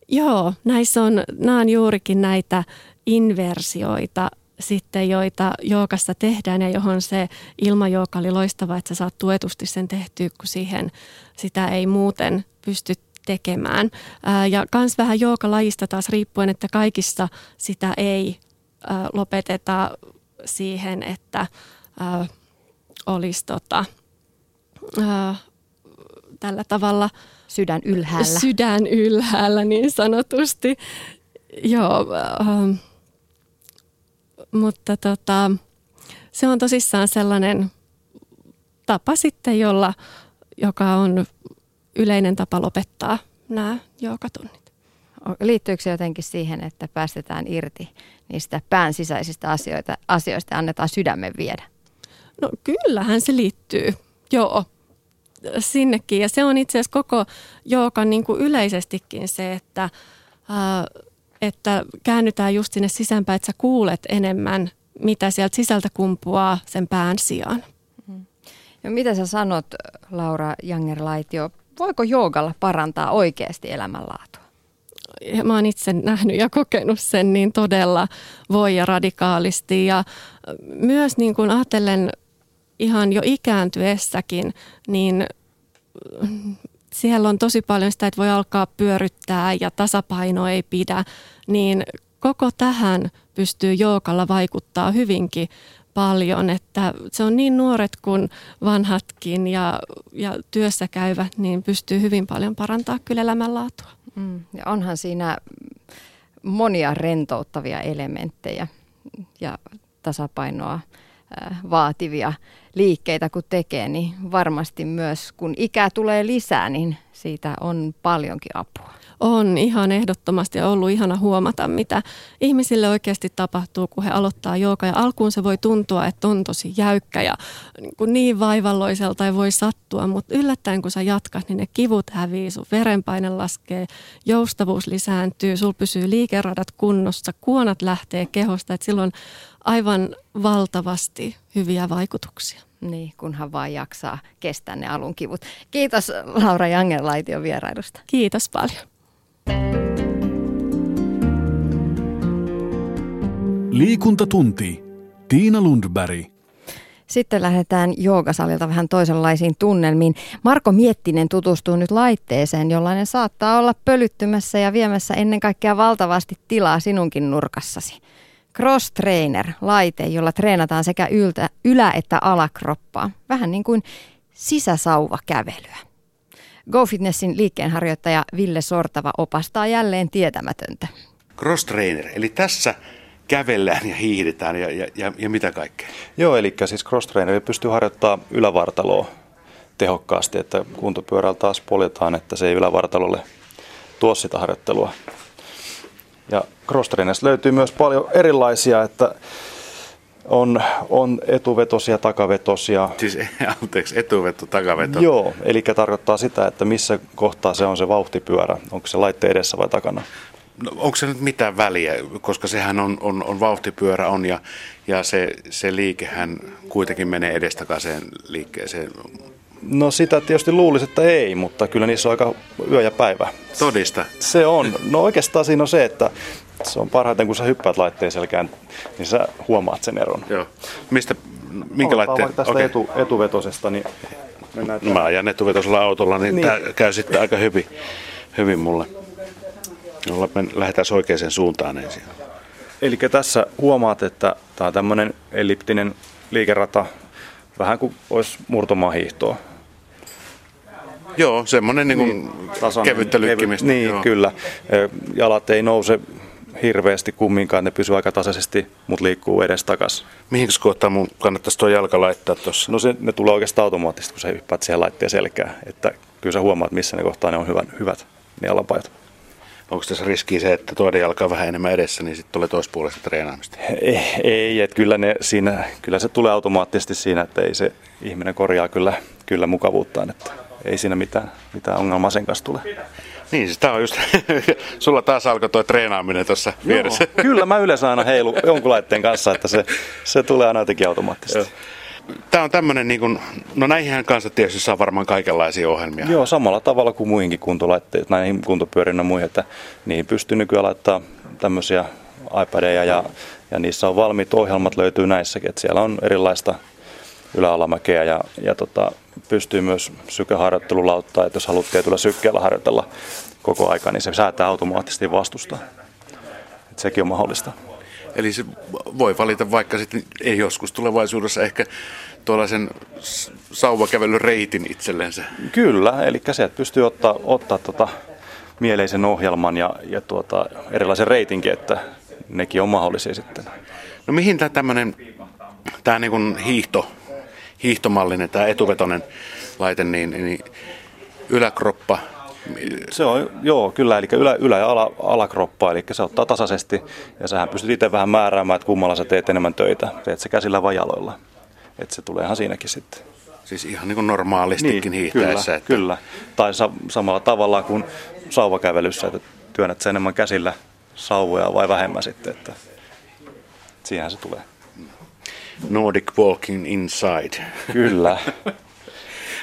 Joo, näissä on, nämä on juurikin näitä inversioita sitten, joita jookassa tehdään ja johon se ilmajooka oli loistava, että sä saat tuetusti sen tehtyä, kun siihen sitä ei muuten pysty tekemään. Ja kans vähän joogalajista taas riippuen, että kaikissa sitä ei lopeteta siihen, että olisi tota, tällä tavalla sydän ylhäällä. Sydän ylhäällä niin sanotusti. Joo, mutta tota, se on tosissaan sellainen tapa sitten, jolla, joka on yleinen tapa lopettaa nämä joukatunnit. Liittyykö se jotenkin siihen, että päästetään irti niistä pään sisäisistä asioita, asioista ja annetaan sydämen viedä? No kyllähän se liittyy, joo, sinnekin. Ja se on itse asiassa koko jookan niin kuin yleisestikin se, että, ää, että käännytään just sinne sisäänpäin, että sä kuulet enemmän, mitä sieltä sisältä kumpuaa sen pään sijaan. Mm. Ja mitä sä sanot, Laura Jangerlaitio, voiko joogalla parantaa oikeasti elämänlaatua? Ja mä oon itse nähnyt ja kokenut sen niin todella voi ja radikaalisti. Ja myös niin kuin ajattelen ihan jo ikääntyessäkin, niin siellä on tosi paljon sitä, että voi alkaa pyöryttää ja tasapaino ei pidä, niin koko tähän pystyy joukalla vaikuttaa hyvinkin paljon, että se on niin nuoret kuin vanhatkin ja, ja työssä käyvät, niin pystyy hyvin paljon parantaa kyllä elämänlaatua. Mm, ja onhan siinä monia rentouttavia elementtejä ja tasapainoa vaativia liikkeitä kun tekee, niin varmasti myös kun ikää tulee lisää, niin siitä on paljonkin apua. On ihan ehdottomasti ollut ihana huomata, mitä ihmisille oikeasti tapahtuu, kun he aloittaa jooga. Ja alkuun se voi tuntua, että on tosi jäykkä ja niin, kuin niin vaivalloiselta ei voi sattua, mutta yllättäen kun sä jatkat, niin ne kivut hävii, sun verenpaine laskee, joustavuus lisääntyy, sul pysyy liikeradat kunnossa, kuonat lähtee kehosta, että silloin aivan valtavasti hyviä vaikutuksia. Niin, kunhan vaan jaksaa kestää ne alun kivut. Kiitos Laura Jangerlaition vierailusta. Kiitos paljon. Liikuntatunti. Tiina Lundberg. Sitten lähdetään joogasalilta vähän toisenlaisiin tunnelmiin. Marko Miettinen tutustuu nyt laitteeseen, jollainen saattaa olla pölyttymässä ja viemässä ennen kaikkea valtavasti tilaa sinunkin nurkassasi. Cross Trainer, laite, jolla treenataan sekä yltä, ylä- että alakroppaa. Vähän niin kuin sisäsauvakävelyä. GoFitnessin liikkeenharjoittaja Ville Sortava opastaa jälleen tietämätöntä. Cross Trainer, eli tässä kävellään ja hiihdetään ja, ja, ja, ja mitä kaikkea? Joo, eli siis cross traineri pystyy harjoittamaan ylävartaloa tehokkaasti, että kuntopyörällä taas poljetaan, että se ei ylävartalolle tuo sitä harjoittelua. Ja cross löytyy myös paljon erilaisia, että on, on etuvetosia, takavetosia. Siis anteeksi, etuveto, takaveto. Joo, eli tarkoittaa sitä, että missä kohtaa se on se vauhtipyörä, onko se laitteen edessä vai takana. No, onko se nyt mitään väliä, koska sehän on, on, on vauhtipyörä on ja, ja se, se liikehän kuitenkin menee edestakaisin liikkeeseen. No sitä tietysti luulisi, että ei, mutta kyllä niissä on aika yö ja päivä. Todista. Se on. No oikeastaan siinä on se, että se on parhaiten, kun sä hyppäät laitteen selkään, niin sä huomaat sen eron. Joo. Mistä, minkä laitteen? tästä okay. etu, etuvetosesta, niin mennään. Mä ajan etuvetosella autolla, niin, niin. tämä käy sitten aika hyvin, hyvin mulle. No, me lähdetään oikeaan suuntaan ensin. Eli tässä huomaat, että tämä on tämmöinen elliptinen liikerata, vähän kuin olisi murtomahiihtoa. Joo, semmoinen niin niin, kevyttä lykkimistä. Niin, Joo. kyllä. Jalat ei nouse hirveästi kumminkaan, ne pysyy aika tasaisesti, mutta liikkuu edes takas. Mihin kohtaan mun kannattaisi tuo jalka laittaa tuossa? No se, ne tulee oikeastaan automaattisesti, kun sä hyppäät siihen laitteen selkään. Että kyllä sä huomaat, missä ne kohtaa ne on hyvän, hyvät, ne jalanpajat. Onko tässä riski se, että toinen jalka on vähän enemmän edessä, niin sitten tulee toispuolesta treenaamista? Ei, ei että kyllä, ne siinä, kyllä se tulee automaattisesti siinä, että ei se ihminen korjaa kyllä, kyllä mukavuuttaan, että ei siinä mitään, mitään ongelmaa sen kanssa tule. Niin, siis tämä on just, sulla taas alkoi tuo treenaaminen tuossa vieressä. Kyllä mä yleensä aina heilu jonkun laitteen kanssa, että se, se tulee aina jotenkin automaattisesti. Joo tämä on tämmöinen, niin kuin, no näihin kanssa tietysti saa varmaan kaikenlaisia ohjelmia. Joo, samalla tavalla kuin muihinkin kuntolaitteisiin, näihin kuntopyöriin ja muihin, että niihin pystyy nykyään laittaa tämmöisiä iPadeja ja, ja niissä on valmiit ohjelmat löytyy näissäkin, että siellä on erilaista yläalamäkeä ja, ja tota, pystyy myös sykeharjoittelulauttaa, että jos haluat tietyllä sykkeellä harjoitella koko aika, niin se säätää automaattisesti vastusta. Että sekin on mahdollista. Eli se voi valita vaikka sitten, ei joskus tulevaisuudessa ehkä tuollaisen sauvakävelyn reitin itsellensä. Kyllä, eli se pystyy ottaa, ottaa tota mieleisen ohjelman ja, ja tuota, erilaisen reitinkin, että nekin on mahdollisia sitten. No mihin tämä tämmöinen, tämä niin hiihto, hiihtomallinen, tämä etuvetonen laite, niin, niin yläkroppa, se on, joo, kyllä, eli ylä, ylä- ja ala, alakroppa, eli se ottaa tasaisesti, ja sähän pystyt itse vähän määräämään, että kummalla sä teet enemmän töitä, teet se käsillä vai jaloilla, että se tulee ihan siinäkin sitten. Siis ihan niin kuin normaalistikin niin, hiihtäessä. Kyllä, että... kyllä. tai sa- samalla tavalla kuin sauvakävelyssä, että työnnät sen enemmän käsillä sauvoja vai vähemmän sitten, että siihen se tulee. Nordic Walking Inside. Kyllä.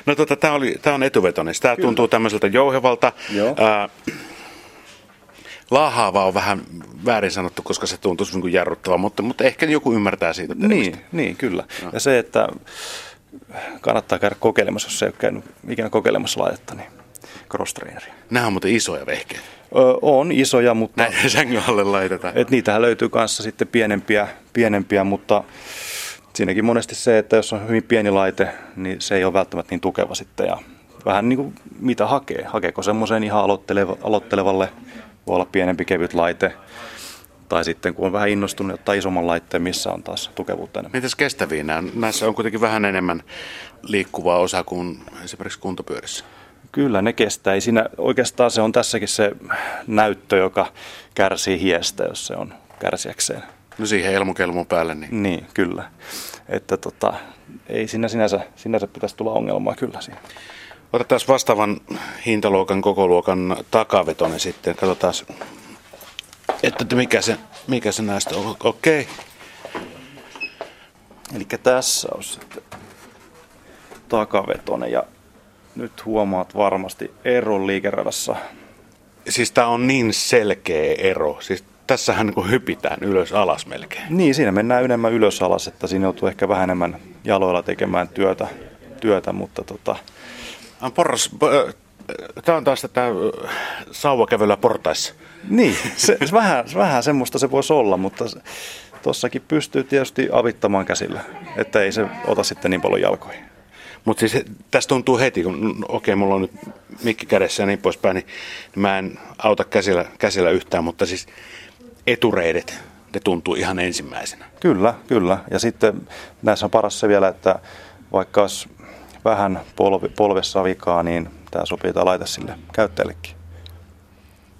No tota, tämä on etuvetonen. Tämä tuntuu tämmöiseltä jouhevalta. Ää, Laahaava on vähän väärin sanottu, koska se tuntuu niin jarruttava, mutta, mutta ehkä joku ymmärtää siitä. Niin, niin, kyllä. No. Ja se, että kannattaa käydä kokeilemassa, jos ei ole käynyt ikinä kokeilemassa laitetta, niin cross traineri. Nämä on muuten isoja vehkeitä. Ö, on isoja, mutta... Näin sängyn alle laitetaan. Et niitähän löytyy kanssa sitten pienempiä, pienempiä mutta siinäkin monesti se, että jos on hyvin pieni laite, niin se ei ole välttämättä niin tukeva sitten. Ja vähän niin kuin mitä hakee. Hakeeko semmoisen ihan aloitteleva, aloittelevalle, voi olla pienempi kevyt laite. Tai sitten kun on vähän innostunut, ottaa isomman laitteen, missä on taas tukevuutta enemmän. Mitäs kestäviä nämä? Näissä on kuitenkin vähän enemmän liikkuvaa osa kuin esimerkiksi kuntopyörissä. Kyllä ne kestää. Ei siinä, oikeastaan se on tässäkin se näyttö, joka kärsii hiestä, jos se on kärsiäkseen. No siihen elmukelmun päälle. Niin. niin, kyllä. Että tota, ei siinä sinänsä, sinänsä pitäisi tulla ongelmaa kyllä siinä. Otetaan vastaavan hintaluokan, koko luokan takavetone sitten. Katsotaan, että mikä se, mikä se näistä on. Okei. Okay. Eli tässä on sitten takavetone ja nyt huomaat varmasti eron liikeradassa. Siis tämä on niin selkeä ero. Siis tässähän niin hypitään ylös alas melkein. Niin, siinä mennään enemmän ylös alas, että siinä joutuu ehkä vähän enemmän jaloilla tekemään työtä, työtä mutta tota... Porras, tämä on taas tätä sauvakävelyä portaissa. Niin, se, se vähän, vähän semmoista se voisi olla, mutta tuossakin pystyy tietysti avittamaan käsillä, että ei se ota sitten niin paljon jalkoihin. Mutta siis tästä tuntuu heti, kun okei, okay, mulla on nyt mikki kädessä ja niin poispäin, niin, niin mä en auta käsillä, käsillä yhtään, mutta siis etureidet, ne tuntuu ihan ensimmäisenä. Kyllä, kyllä. Ja sitten näissä on paras se vielä, että vaikka olisi vähän polvi, polvessa vikaa, niin tämä sopii tämä laite sille käyttäjällekin.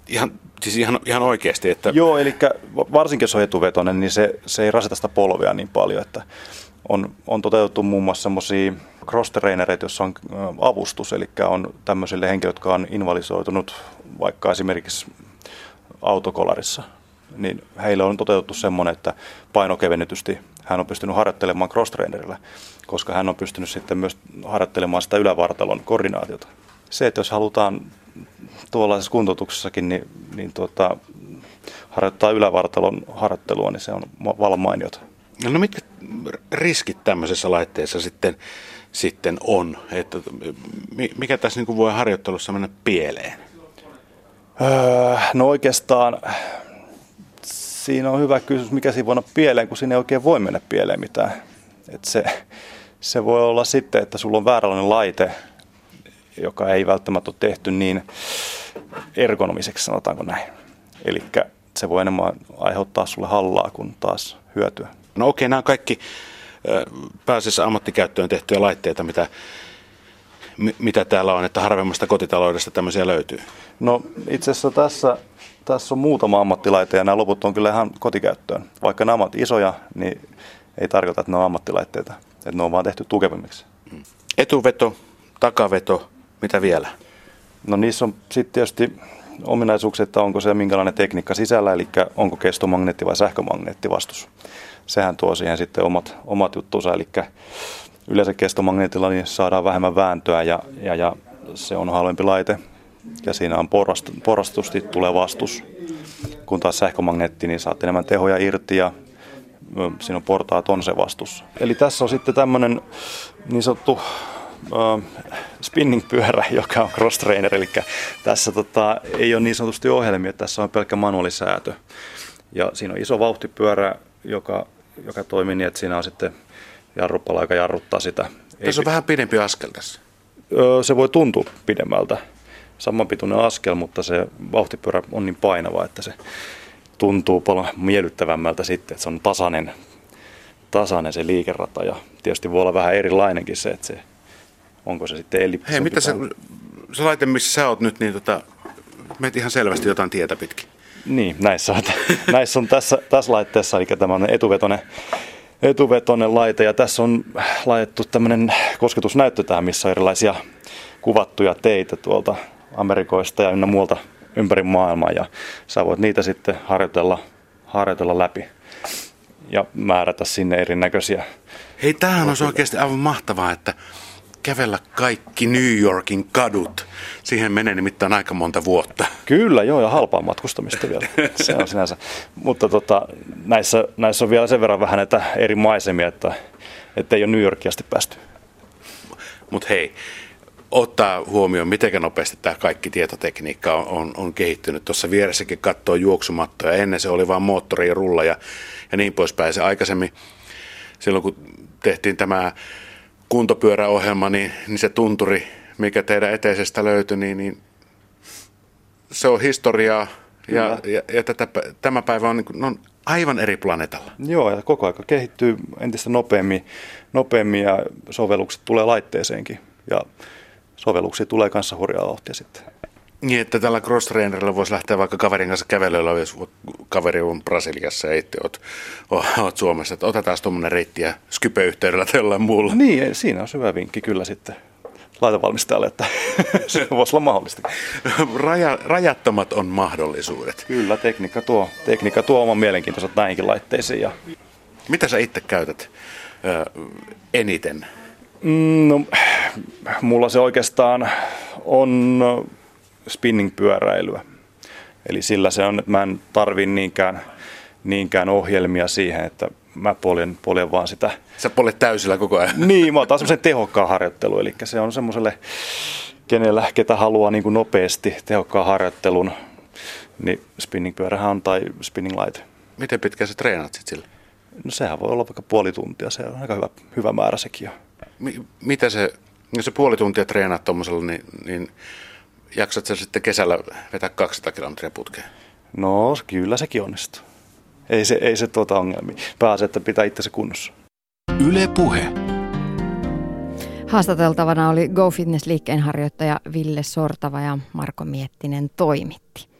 Ihan, siis ihan, ihan oikeasti, että... Joo, eli varsinkin jos on etuvetoinen, niin se, se ei rasita sitä polvea niin paljon, että on, on toteutettu muun muassa semmoisia cross joissa on avustus, eli on tämmöisille henkilöille, jotka on invalisoitunut vaikka esimerkiksi autokolarissa, niin heille on toteutettu semmoinen, että painokevennetysti hän on pystynyt harjoittelemaan cross koska hän on pystynyt sitten myös harjoittelemaan sitä ylävartalon koordinaatiota. Se, että jos halutaan tuollaisessa kuntoutuksessakin niin, niin tuota, harjoittaa ylävartalon harjoittelua, niin se on vallan mainiota. No mitkä riskit tämmöisessä laitteessa sitten, sitten on? Että mikä tässä niin voi harjoittelussa mennä pieleen? Öö, no oikeastaan siinä on hyvä kysymys, mikä siinä voi olla pieleen, kun siinä ei oikein voi mennä pieleen mitään. Et se, se voi olla sitten, että sulla on vääränlainen laite, joka ei välttämättä ole tehty niin ergonomiseksi, sanotaanko näin. Eli se voi enemmän aiheuttaa sulle hallaa kuin taas hyötyä. No okei, nämä on kaikki pääasiassa ammattikäyttöön tehtyjä laitteita, mitä, mitä täällä on, että harvemmasta kotitaloudesta tämmöisiä löytyy. No itse asiassa tässä, tässä on muutama ammattilaite ja nämä loput on kyllä ihan kotikäyttöön. Vaikka nämä ovat isoja, niin ei tarkoita, että ne on ammattilaitteita. Että ne on vaan tehty tukevammiksi. Mm. Etuveto, takaveto, mitä vielä? No niissä on sitten tietysti ominaisuuksia, että onko se minkälainen tekniikka sisällä, eli onko kestomagneetti vai sähkömagneettivastus sehän tuo siihen sitten omat, omat juttunsa, eli yleensä kestomagneetilla niin saadaan vähemmän vääntöä ja, ja, ja se on halvempi laite ja siinä on porrast, porrastusti tulee vastus. Kun taas sähkömagneetti, niin saat enemmän tehoja irti ja siinä on portaat on se vastus. Eli tässä on sitten tämmöinen niin sanottu spinning-pyörä, joka on cross-trainer, eli tässä tota, ei ole niin sanotusti ohjelmia, tässä on pelkkä manuaalisäätö. Ja siinä on iso vauhtipyörä, joka joka toimii niin, että siinä on sitten jarrupala, joka jarruttaa sitä. Tässä on vähän pidempi askel tässä. Se voi tuntua pidemmältä. Samanpituinen askel, mutta se vauhtipyörä on niin painava, että se tuntuu paljon miellyttävämmältä sitten, että se on tasainen, tasainen se liikerata ja tietysti voi olla vähän erilainenkin se, että se, onko se sitten elliptisempi. Hei, mitä se, se laite, missä sä oot nyt, niin tota, meet ihan selvästi jotain tietä pitkin. Niin, näissä on, näissä on tässä, tässä laitteessa, eli tämä on etuvetonen, etuvetonen laite, ja tässä on laitettu tämmöinen kosketusnäyttö tähän, missä on erilaisia kuvattuja teitä tuolta Amerikoista ja ynnä muualta ympäri maailmaa, ja sä voit niitä sitten harjoitella, harjoitella läpi ja määrätä sinne erinäköisiä. Hei, tämähän on oikeasti aivan mahtavaa, että kävellä kaikki New Yorkin kadut. Siihen menee nimittäin aika monta vuotta. Kyllä, joo, ja halpaa matkustamista vielä. Se on sinänsä. Mutta tota, näissä, näissä on vielä sen verran vähän näitä eri maisemia, että, että ei ole New Yorkia asti päästy. Mutta hei, ottaa huomioon, miten nopeasti tämä kaikki tietotekniikka on, on, on kehittynyt. Tuossa vieressäkin katsoo juoksumattoja. Ennen se oli vain moottori ja rulla ja, ja niin poispäin. Se aikaisemmin, silloin kun tehtiin tämä kuntopyöräohjelma, niin, niin se tunturi, mikä teidän eteisestä löytyi, niin, niin se on historiaa ja, ja, ja tätä, tämä päivä on, niin kuin, on aivan eri planeetalla. Joo, ja koko aika kehittyy entistä nopeammin, nopeammin ja sovellukset tulee laitteeseenkin. Ja sovelluksia tulee kanssa hurjaa vauhtia sitten. Niin, että tällä cross voisi lähteä vaikka kaverin kanssa kävelyllä, jos kaveri on Brasiliassa ja itse oot, oot Suomessa. Että otetaan tuommoinen reitti ja Skype-yhteydellä tai jollain muulla. Niin, siinä on hyvä vinkki kyllä sitten laitevalmistajalle, että se voisi olla mahdollista. Raja, rajattomat on mahdollisuudet. Kyllä, tekniikka tuo, tekniikka tuo oman mielenkiintoiset näihinkin laitteisiin. Ja... Mitä sä itse käytät ö, eniten? Mm, no, mulla se oikeastaan on spinning-pyöräilyä. Eli sillä se on, että mä en tarvi niinkään, niinkään ohjelmia siihen, että mä poljen, poljen vaan sitä. Sä poljet täysillä koko ajan. Niin, mä otan semmoisen tehokkaan harjoittelu, eli se on semmoiselle, kenellä, ketä haluaa niin kuin nopeasti tehokkaan harjoittelun, niin spinning-pyörähän on tai spinning-laite. Miten pitkään sä treenaat sit sillä? No sehän voi olla vaikka puoli tuntia, se on aika hyvä, hyvä määrä sekin jo. Mi- mitä se, jos se puoli tuntia treenaat tuommoisella, niin, niin jaksat sä sitten kesällä vetää 200 kilometriä putkeen? No kyllä sekin onnistuu. Ei se, ei se tuota ongelmia. Pääase, että pitää itse kunnossa. Yle Puhe. Haastateltavana oli Go Fitness-liikkeen harjoittaja Ville Sortava ja Marko Miettinen toimitti.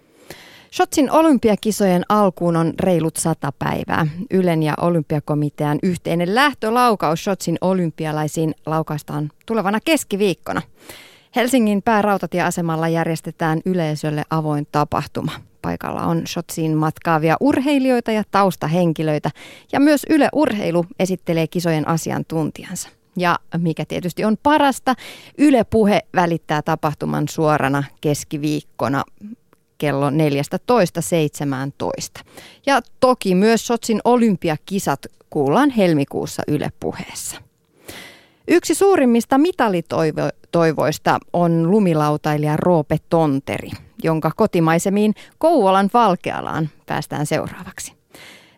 Shotsin olympiakisojen alkuun on reilut sata päivää. Ylen ja olympiakomitean yhteinen lähtölaukaus Shotsin olympialaisiin laukaistaan tulevana keskiviikkona. Helsingin päärautatieasemalla järjestetään yleisölle avoin tapahtuma. Paikalla on Shotsiin matkaavia urheilijoita ja taustahenkilöitä ja myös Yle Urheilu esittelee kisojen asiantuntijansa. Ja mikä tietysti on parasta, Yle Puhe välittää tapahtuman suorana keskiviikkona kello 14.17. Ja toki myös Sotsin olympiakisat kuullaan helmikuussa Yle Puheessa. Yksi suurimmista mitalitoivoista on lumilautailija Roope Tonteri, jonka kotimaisemiin Kouvolan Valkealaan päästään seuraavaksi.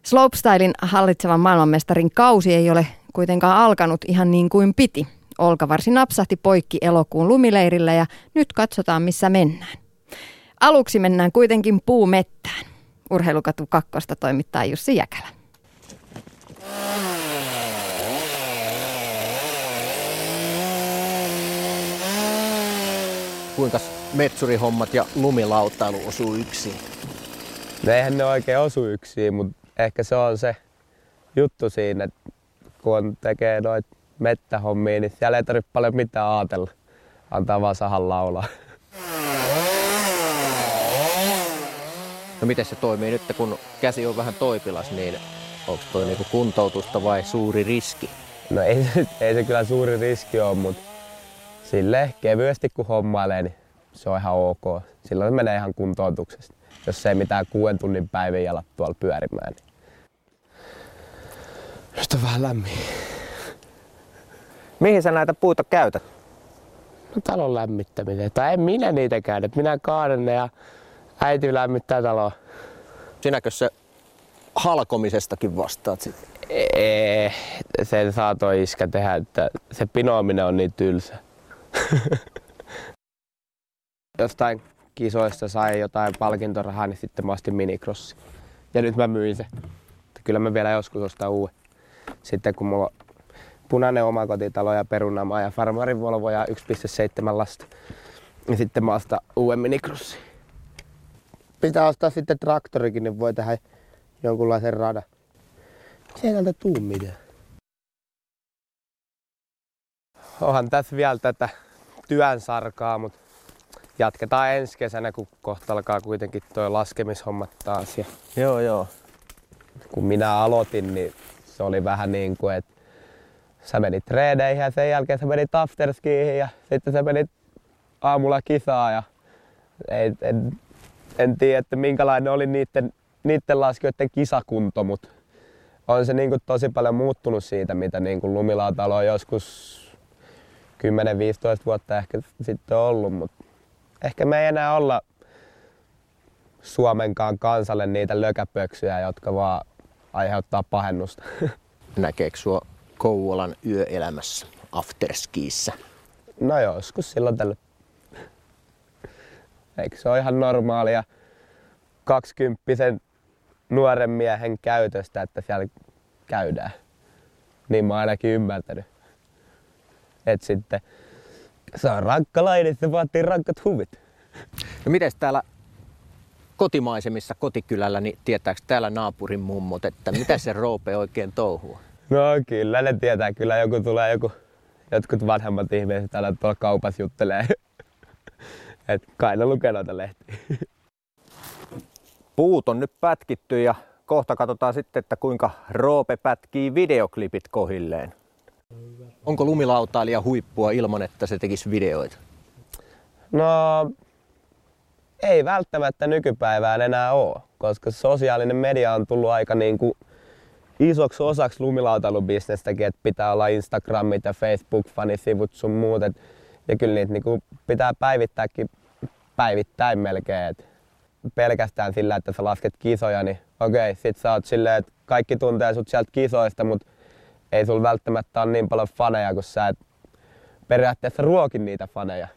Slopestylein hallitsevan maailmanmestarin kausi ei ole kuitenkaan alkanut ihan niin kuin piti. Olkavarsi napsahti poikki elokuun lumileirillä ja nyt katsotaan missä mennään. Aluksi mennään kuitenkin puumettään. Urheilukatu kakkosta toimittaa Jussi Jäkälä. kuinka metsurihommat ja lumilauttailu osuu yksin? No eihän ne oikein osu yksin, mutta ehkä se on se juttu siinä, että kun tekee noita mettähommia, niin siellä ei tarvitse paljon mitään ajatella. Antaa vaan sahan laulaa. No miten se toimii nyt, kun käsi on vähän toipilas, niin onko toi niinku kuntoutusta vai suuri riski? No ei, ei se kyllä suuri riski ole, mutta sille kevyesti kun hommailee, niin se on ihan ok. Silloin se menee ihan kuntoutuksesta. Jos ei mitään kuuden tunnin päivän jalat tuolla pyörimään. Niin. Nyt on vähän lämmin. Mihin sä näitä puita käytät? No talon lämmittämiseen. Tai en minä niitä käytä. Minä kaadan ne ja äiti lämmittää taloa. Sinäkö se halkomisestakin vastaat sitten? Ei, sen saatoi iskä tehdä, että se pinoaminen on niin tylsä. Jostain kisoista sai jotain palkintorahaa, niin sitten mä ostin minikrossi. Ja nyt mä myin se. Kyllä mä vielä joskus ostan uuden. Sitten kun mulla on punainen omakotitalo ja perunamaa ja farmarin Volvo ja 1,7 lasta. niin sitten mä ostan uuden minikrossi. Pitää ostaa sitten traktorikin, niin voi tehdä jonkunlaisen radan. Se ei täältä tuu mitään. Onhan tässä vielä tätä työn sarkaa, mutta jatketaan ensi kesänä, kun kohta alkaa kuitenkin tuo laskemishommat taas. Ja joo, joo. Kun minä aloitin, niin se oli vähän niin kuin, että sä menit treeneihin ja sen jälkeen sä menit afterskiihin ja sitten sä menit aamulla kisaa ja ei, en, en tiedä, että minkälainen oli niiden, niiden laskijoiden kisakunto, mutta on se niin kuin tosi paljon muuttunut siitä, mitä niin kuin lumilautailu on joskus 10-15 vuotta ehkä sitten ollut, mutta ehkä me ei enää olla Suomenkaan kansalle niitä lökäpöksyjä, jotka vaan aiheuttaa pahennusta. Näkeekö sua Kouvolan yöelämässä afterskiissä? No joskus silloin tällä. Eikö se ole ihan normaalia 20 nuoren miehen käytöstä, että siellä käydään? Niin mä oon ainakin ymmärtänyt. Et sitten Se on rankka laini, se vaatii rankat huvit. No miten täällä kotimaisemissa kotikylällä, niin tietääkö täällä naapurin mummot, että mitä se Roope oikein touhuu? No kyllä ne tietää, kyllä joku tulee joku, jotkut vanhemmat ihmiset täällä tuolla kaupassa juttelee. Et kai ne lukee noita lehtiä. Puut on nyt pätkitty ja kohta katsotaan sitten, että kuinka Roope pätkii videoklipit kohilleen. Onko lumilautailija huippua ilman, että se tekisi videoita? No ei välttämättä nykypäivään enää ole, koska sosiaalinen media on tullut aika niin kuin isoksi osaksi lumilautailubisnestäkin, että pitää olla Instagramit ja Facebook-fanisivut sun muut. Et, ja kyllä niitä niin kuin pitää päivittääkin päivittäin melkein. Et pelkästään sillä, että sä lasket kisoja, niin okei, sit sä oot silleen, että kaikki tuntee sut sieltä kisoista, mutta ei sulla välttämättä ole niin paljon faneja, kun sä et periaatteessa ruokin niitä faneja.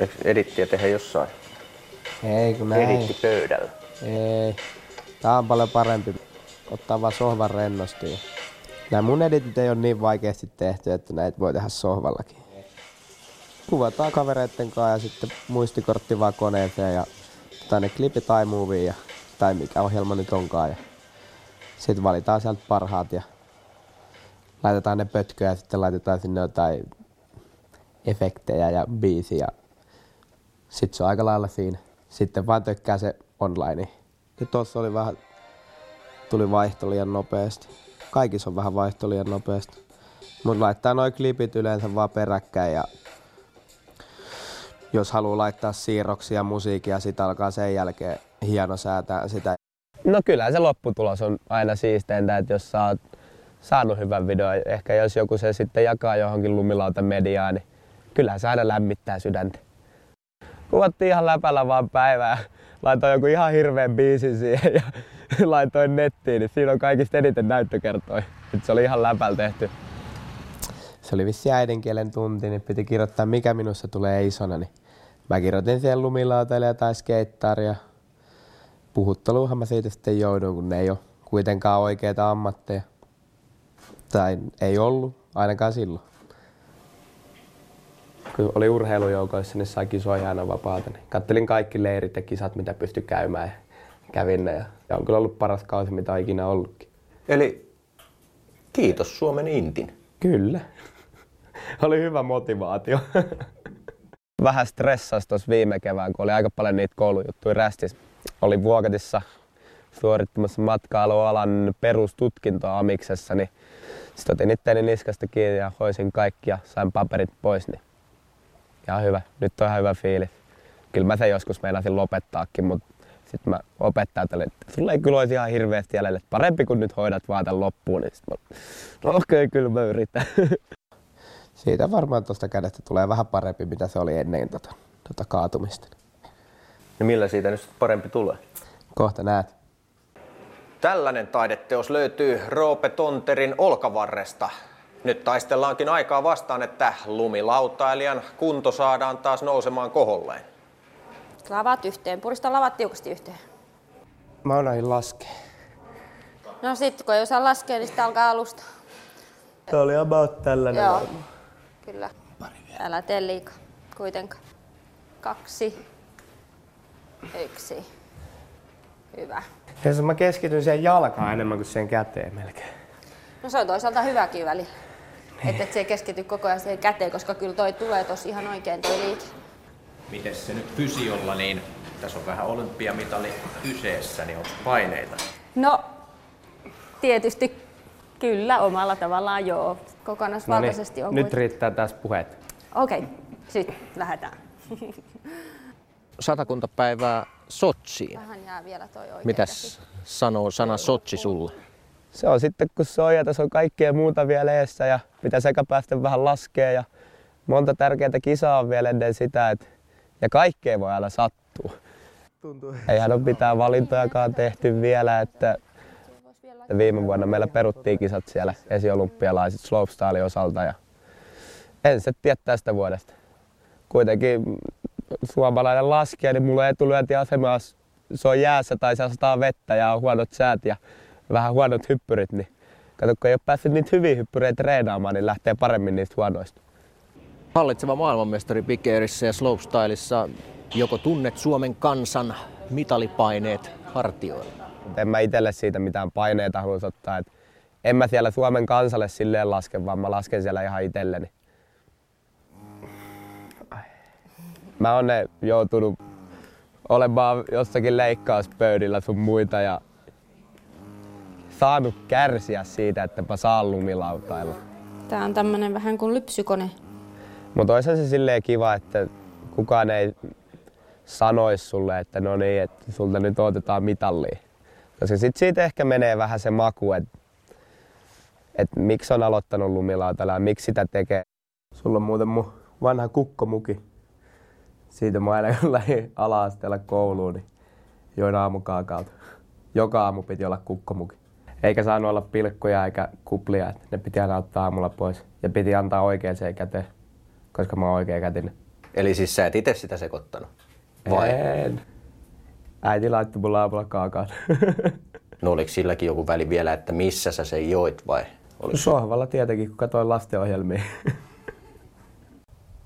Eikö edittiä tehdä jossain? Ei, kun näin. Editti pöydällä. Ei. Tää on paljon parempi ottaa vaan sohvan rennosti. Nämä mun editit ei ole niin vaikeasti tehty, että näitä voi tehdä sohvallakin. Kuvataan kavereitten kanssa ja sitten muistikortti vaan koneeseen ja tai ne klipit iMovie ja tai mikä ohjelma nyt onkaan. Ja sitten valitaan sieltä parhaat ja laitetaan ne pötköjä ja sitten laitetaan sinne jotain efektejä ja biisiä. Sitten se on aika lailla siinä. Sitten vaan tökkää se online. Ja tuossa oli vähän, tuli vaihto liian nopeasti. Kaikissa on vähän vaihto liian nopeasti. Mutta laittaa noin klipit yleensä vaan peräkkäin ja jos haluaa laittaa siirroksia musiikkia, sitten alkaa sen jälkeen hieno säätää sitä. No kyllä se lopputulos on aina siisteintä, että jos sä oot saanut hyvän videon, ehkä jos joku se sitten jakaa johonkin lumilauta mediaan, niin kyllä se aina lämmittää sydäntä. Kuvattiin ihan läpällä vaan päivää. Laitoin joku ihan hirveän biisin siihen ja laitoin nettiin, niin siinä on kaikista eniten näyttökertoja. Nyt se oli ihan läpällä tehty. Se oli vissi äidinkielen tunti, niin piti kirjoittaa mikä minussa tulee isona. Niin mä kirjoitin siihen tai skeittaria. Puhutteluuhan mä siitä sitten joudun, kun ne ei ole kuitenkaan oikeita ammatteja. Tai ei ollut, ainakaan silloin. Kun oli urheilujoukoissa, niin sai kisoja aina vapaata. Niin kattelin kaikki leirit ja kisat, mitä pystyi käymään ja kävin ne. Ja on kyllä ollut paras kausi, mitä on ikinä ollutkin. Eli kiitos Suomen Intin. Kyllä. oli hyvä motivaatio. Vähän stressasi tuossa viime kevään, kun oli aika paljon niitä koulujuttuja rästis. Oli Vuokatissa suorittamassa matkailualan perustutkintoa Amiksessa, niin sitten otin itteeni niskasta kiinni ja hoisin kaikki ja sain paperit pois. Niin ihan hyvä. Nyt on ihan hyvä fiilis. Kyllä mä sen joskus meinasin lopettaakin, mutta sitten mä opettajat olin, että sulla ei kyllä olisi ihan hirveästi jäljellä, parempi kun nyt hoidat vaan tämän loppuun. Niin mä, no okei, okay, kyllä mä yritän. Siitä varmaan tuosta kädestä tulee vähän parempi, mitä se oli ennen tota, tota kaatumista. Ja millä siitä nyt parempi tulee? Kohta näet. Tällainen taideteos löytyy Roope Tonterin olkavarresta. Nyt taistellaankin aikaa vastaan, että lumilautailijan kunto saadaan taas nousemaan koholleen. Lavat yhteen, purista lavat tiukasti yhteen. Mä oon laskea. No sitten kun ei osaa laskea, niin sitten alkaa alusta. Tämä oli about tällainen Joo. varmaan. Kyllä. Älä tee liikaa kuitenkaan. Kaksi. Yksi. Hyvä. Ja mä keskityn siihen jalkaan enemmän kuin siihen käteen melkein. No se on toisaalta hyväkin välillä. Että et se ei keskity koko ajan siihen käteen, koska kyllä toi tulee tosi ihan oikein toi liike. Miten se nyt fysiolla, niin tässä on vähän olympiamitali kyseessä, niin onko paineita? No, tietysti kyllä omalla tavallaan joo. Kokonaisvaltaisesti on No niin, nyt kuitenkin. riittää taas puheet. Okei, okay. sitten lähdetään. Satakunta päivää Sotsiin. Vähän jää vielä toi oikein käsi. Mitäs sanoo sana Sotsi sulle? Se on sitten kun se on ja tässä on kaikkea muuta vielä eessä ja pitää sekä päästä vähän laskea ja monta tärkeää kisaa on vielä ennen sitä, että ja kaikkea voi aina sattua. Eihän ole mitään valintojakaan tehty vielä, että viime vuonna meillä peruttiin kisat siellä esiolympialaiset slopestyle osalta ja en se tiedä tästä vuodesta. Kuitenkin suomalainen laskija, niin mulla on etulyöntiasema, se on jäässä tai siellä sataa vettä ja on huonot säät ja vähän huonot hyppyrit, niin Kato, kun ei ole päässyt niitä hyviä hyppyreitä treenaamaan, niin lähtee paremmin niistä huonoista. Hallitseva maailmanmestari Bikeerissä ja Slopestyleissa. Joko tunnet Suomen kansan mitalipaineet hartioilla? En mä itselle siitä mitään paineita haluaisi ottaa. Et en mä siellä Suomen kansalle silleen laske, vaan mä lasken siellä ihan itselleni. Mä oon ne joutunut olemaan jossakin leikkauspöydillä sun muita ja saanut kärsiä siitä, että mä saan lumilautailla. Tää on tämmönen vähän kuin lypsykone. Mutta olisi se silleen kiva, että kukaan ei sanoisi sulle, että no niin, että sulta nyt otetaan mitallia. Koska sit siitä ehkä menee vähän se maku, että, että miksi on aloittanut lumilautalla ja miksi sitä tekee. Sulla on muuten mun vanha kukkomuki. Siitä mä aina lähdin ala-asteella kouluun, niin join aamukaakaut. Joka aamu piti olla kukkomuki. Eikä saanut olla pilkkoja eikä kuplia, että ne piti aina ottaa aamulla pois. Ja piti antaa oikeaan käteen, koska mä oon oikea kätinen. Eli siis sä et itse sitä sekoittanut? Vai? En. Äiti laittoi mulle aamulla kaakaat. No oliko silläkin joku väli vielä, että missä sä sen joit vai? Oliko... Sohvalla tietenkin, kun katsoin lastenohjelmia.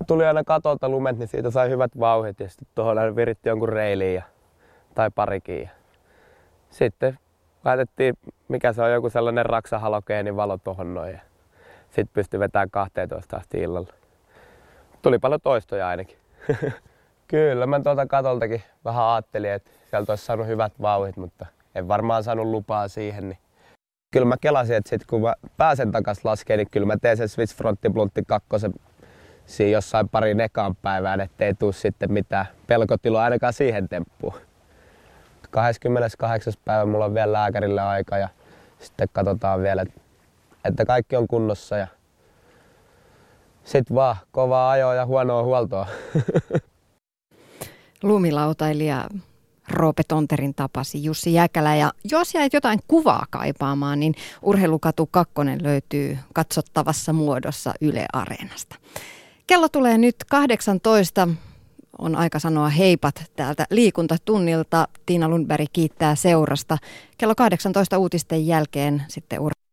Tuli aina katolta lumet, niin siitä sai hyvät vauhdit ja sitten tuohon aina viritti jonkun reiliin ja, tai parikin. Ja sitten laitettiin, mikä se on, joku sellainen raksahalogeeni valo tuohon noin. Ja sitten pystyi vetämään 12 asti illalla. Tuli paljon toistoja ainakin. Kyllä, mä tuolta katoltakin vähän ajattelin, että sieltä olisi saanut hyvät vauhdit, mutta en varmaan saanut lupaa siihen. Niin kyllä mä kelasin, että sit kun mä pääsen takas laskeen, niin kyllä mä teen sen Swiss Frontti Bluntti kakkosen siinä jossain pari nekaan päivään, ettei tuu sitten mitään pelkotiloa ainakaan siihen temppuun. 28. päivä mulla on vielä lääkärille aika ja sitten katsotaan vielä, että kaikki on kunnossa ja sitten vaan kovaa ajoa ja huonoa huoltoa. Lumilautailija Roope Tonterin tapasi Jussi Jäkälä. Ja jos jäit jotain kuvaa kaipaamaan, niin Urheilukatu 2 löytyy katsottavassa muodossa Yle Areenasta. Kello tulee nyt 18. On aika sanoa heipat täältä liikuntatunnilta. Tiina Lundberg kiittää seurasta. Kello 18 uutisten jälkeen sitten urheilu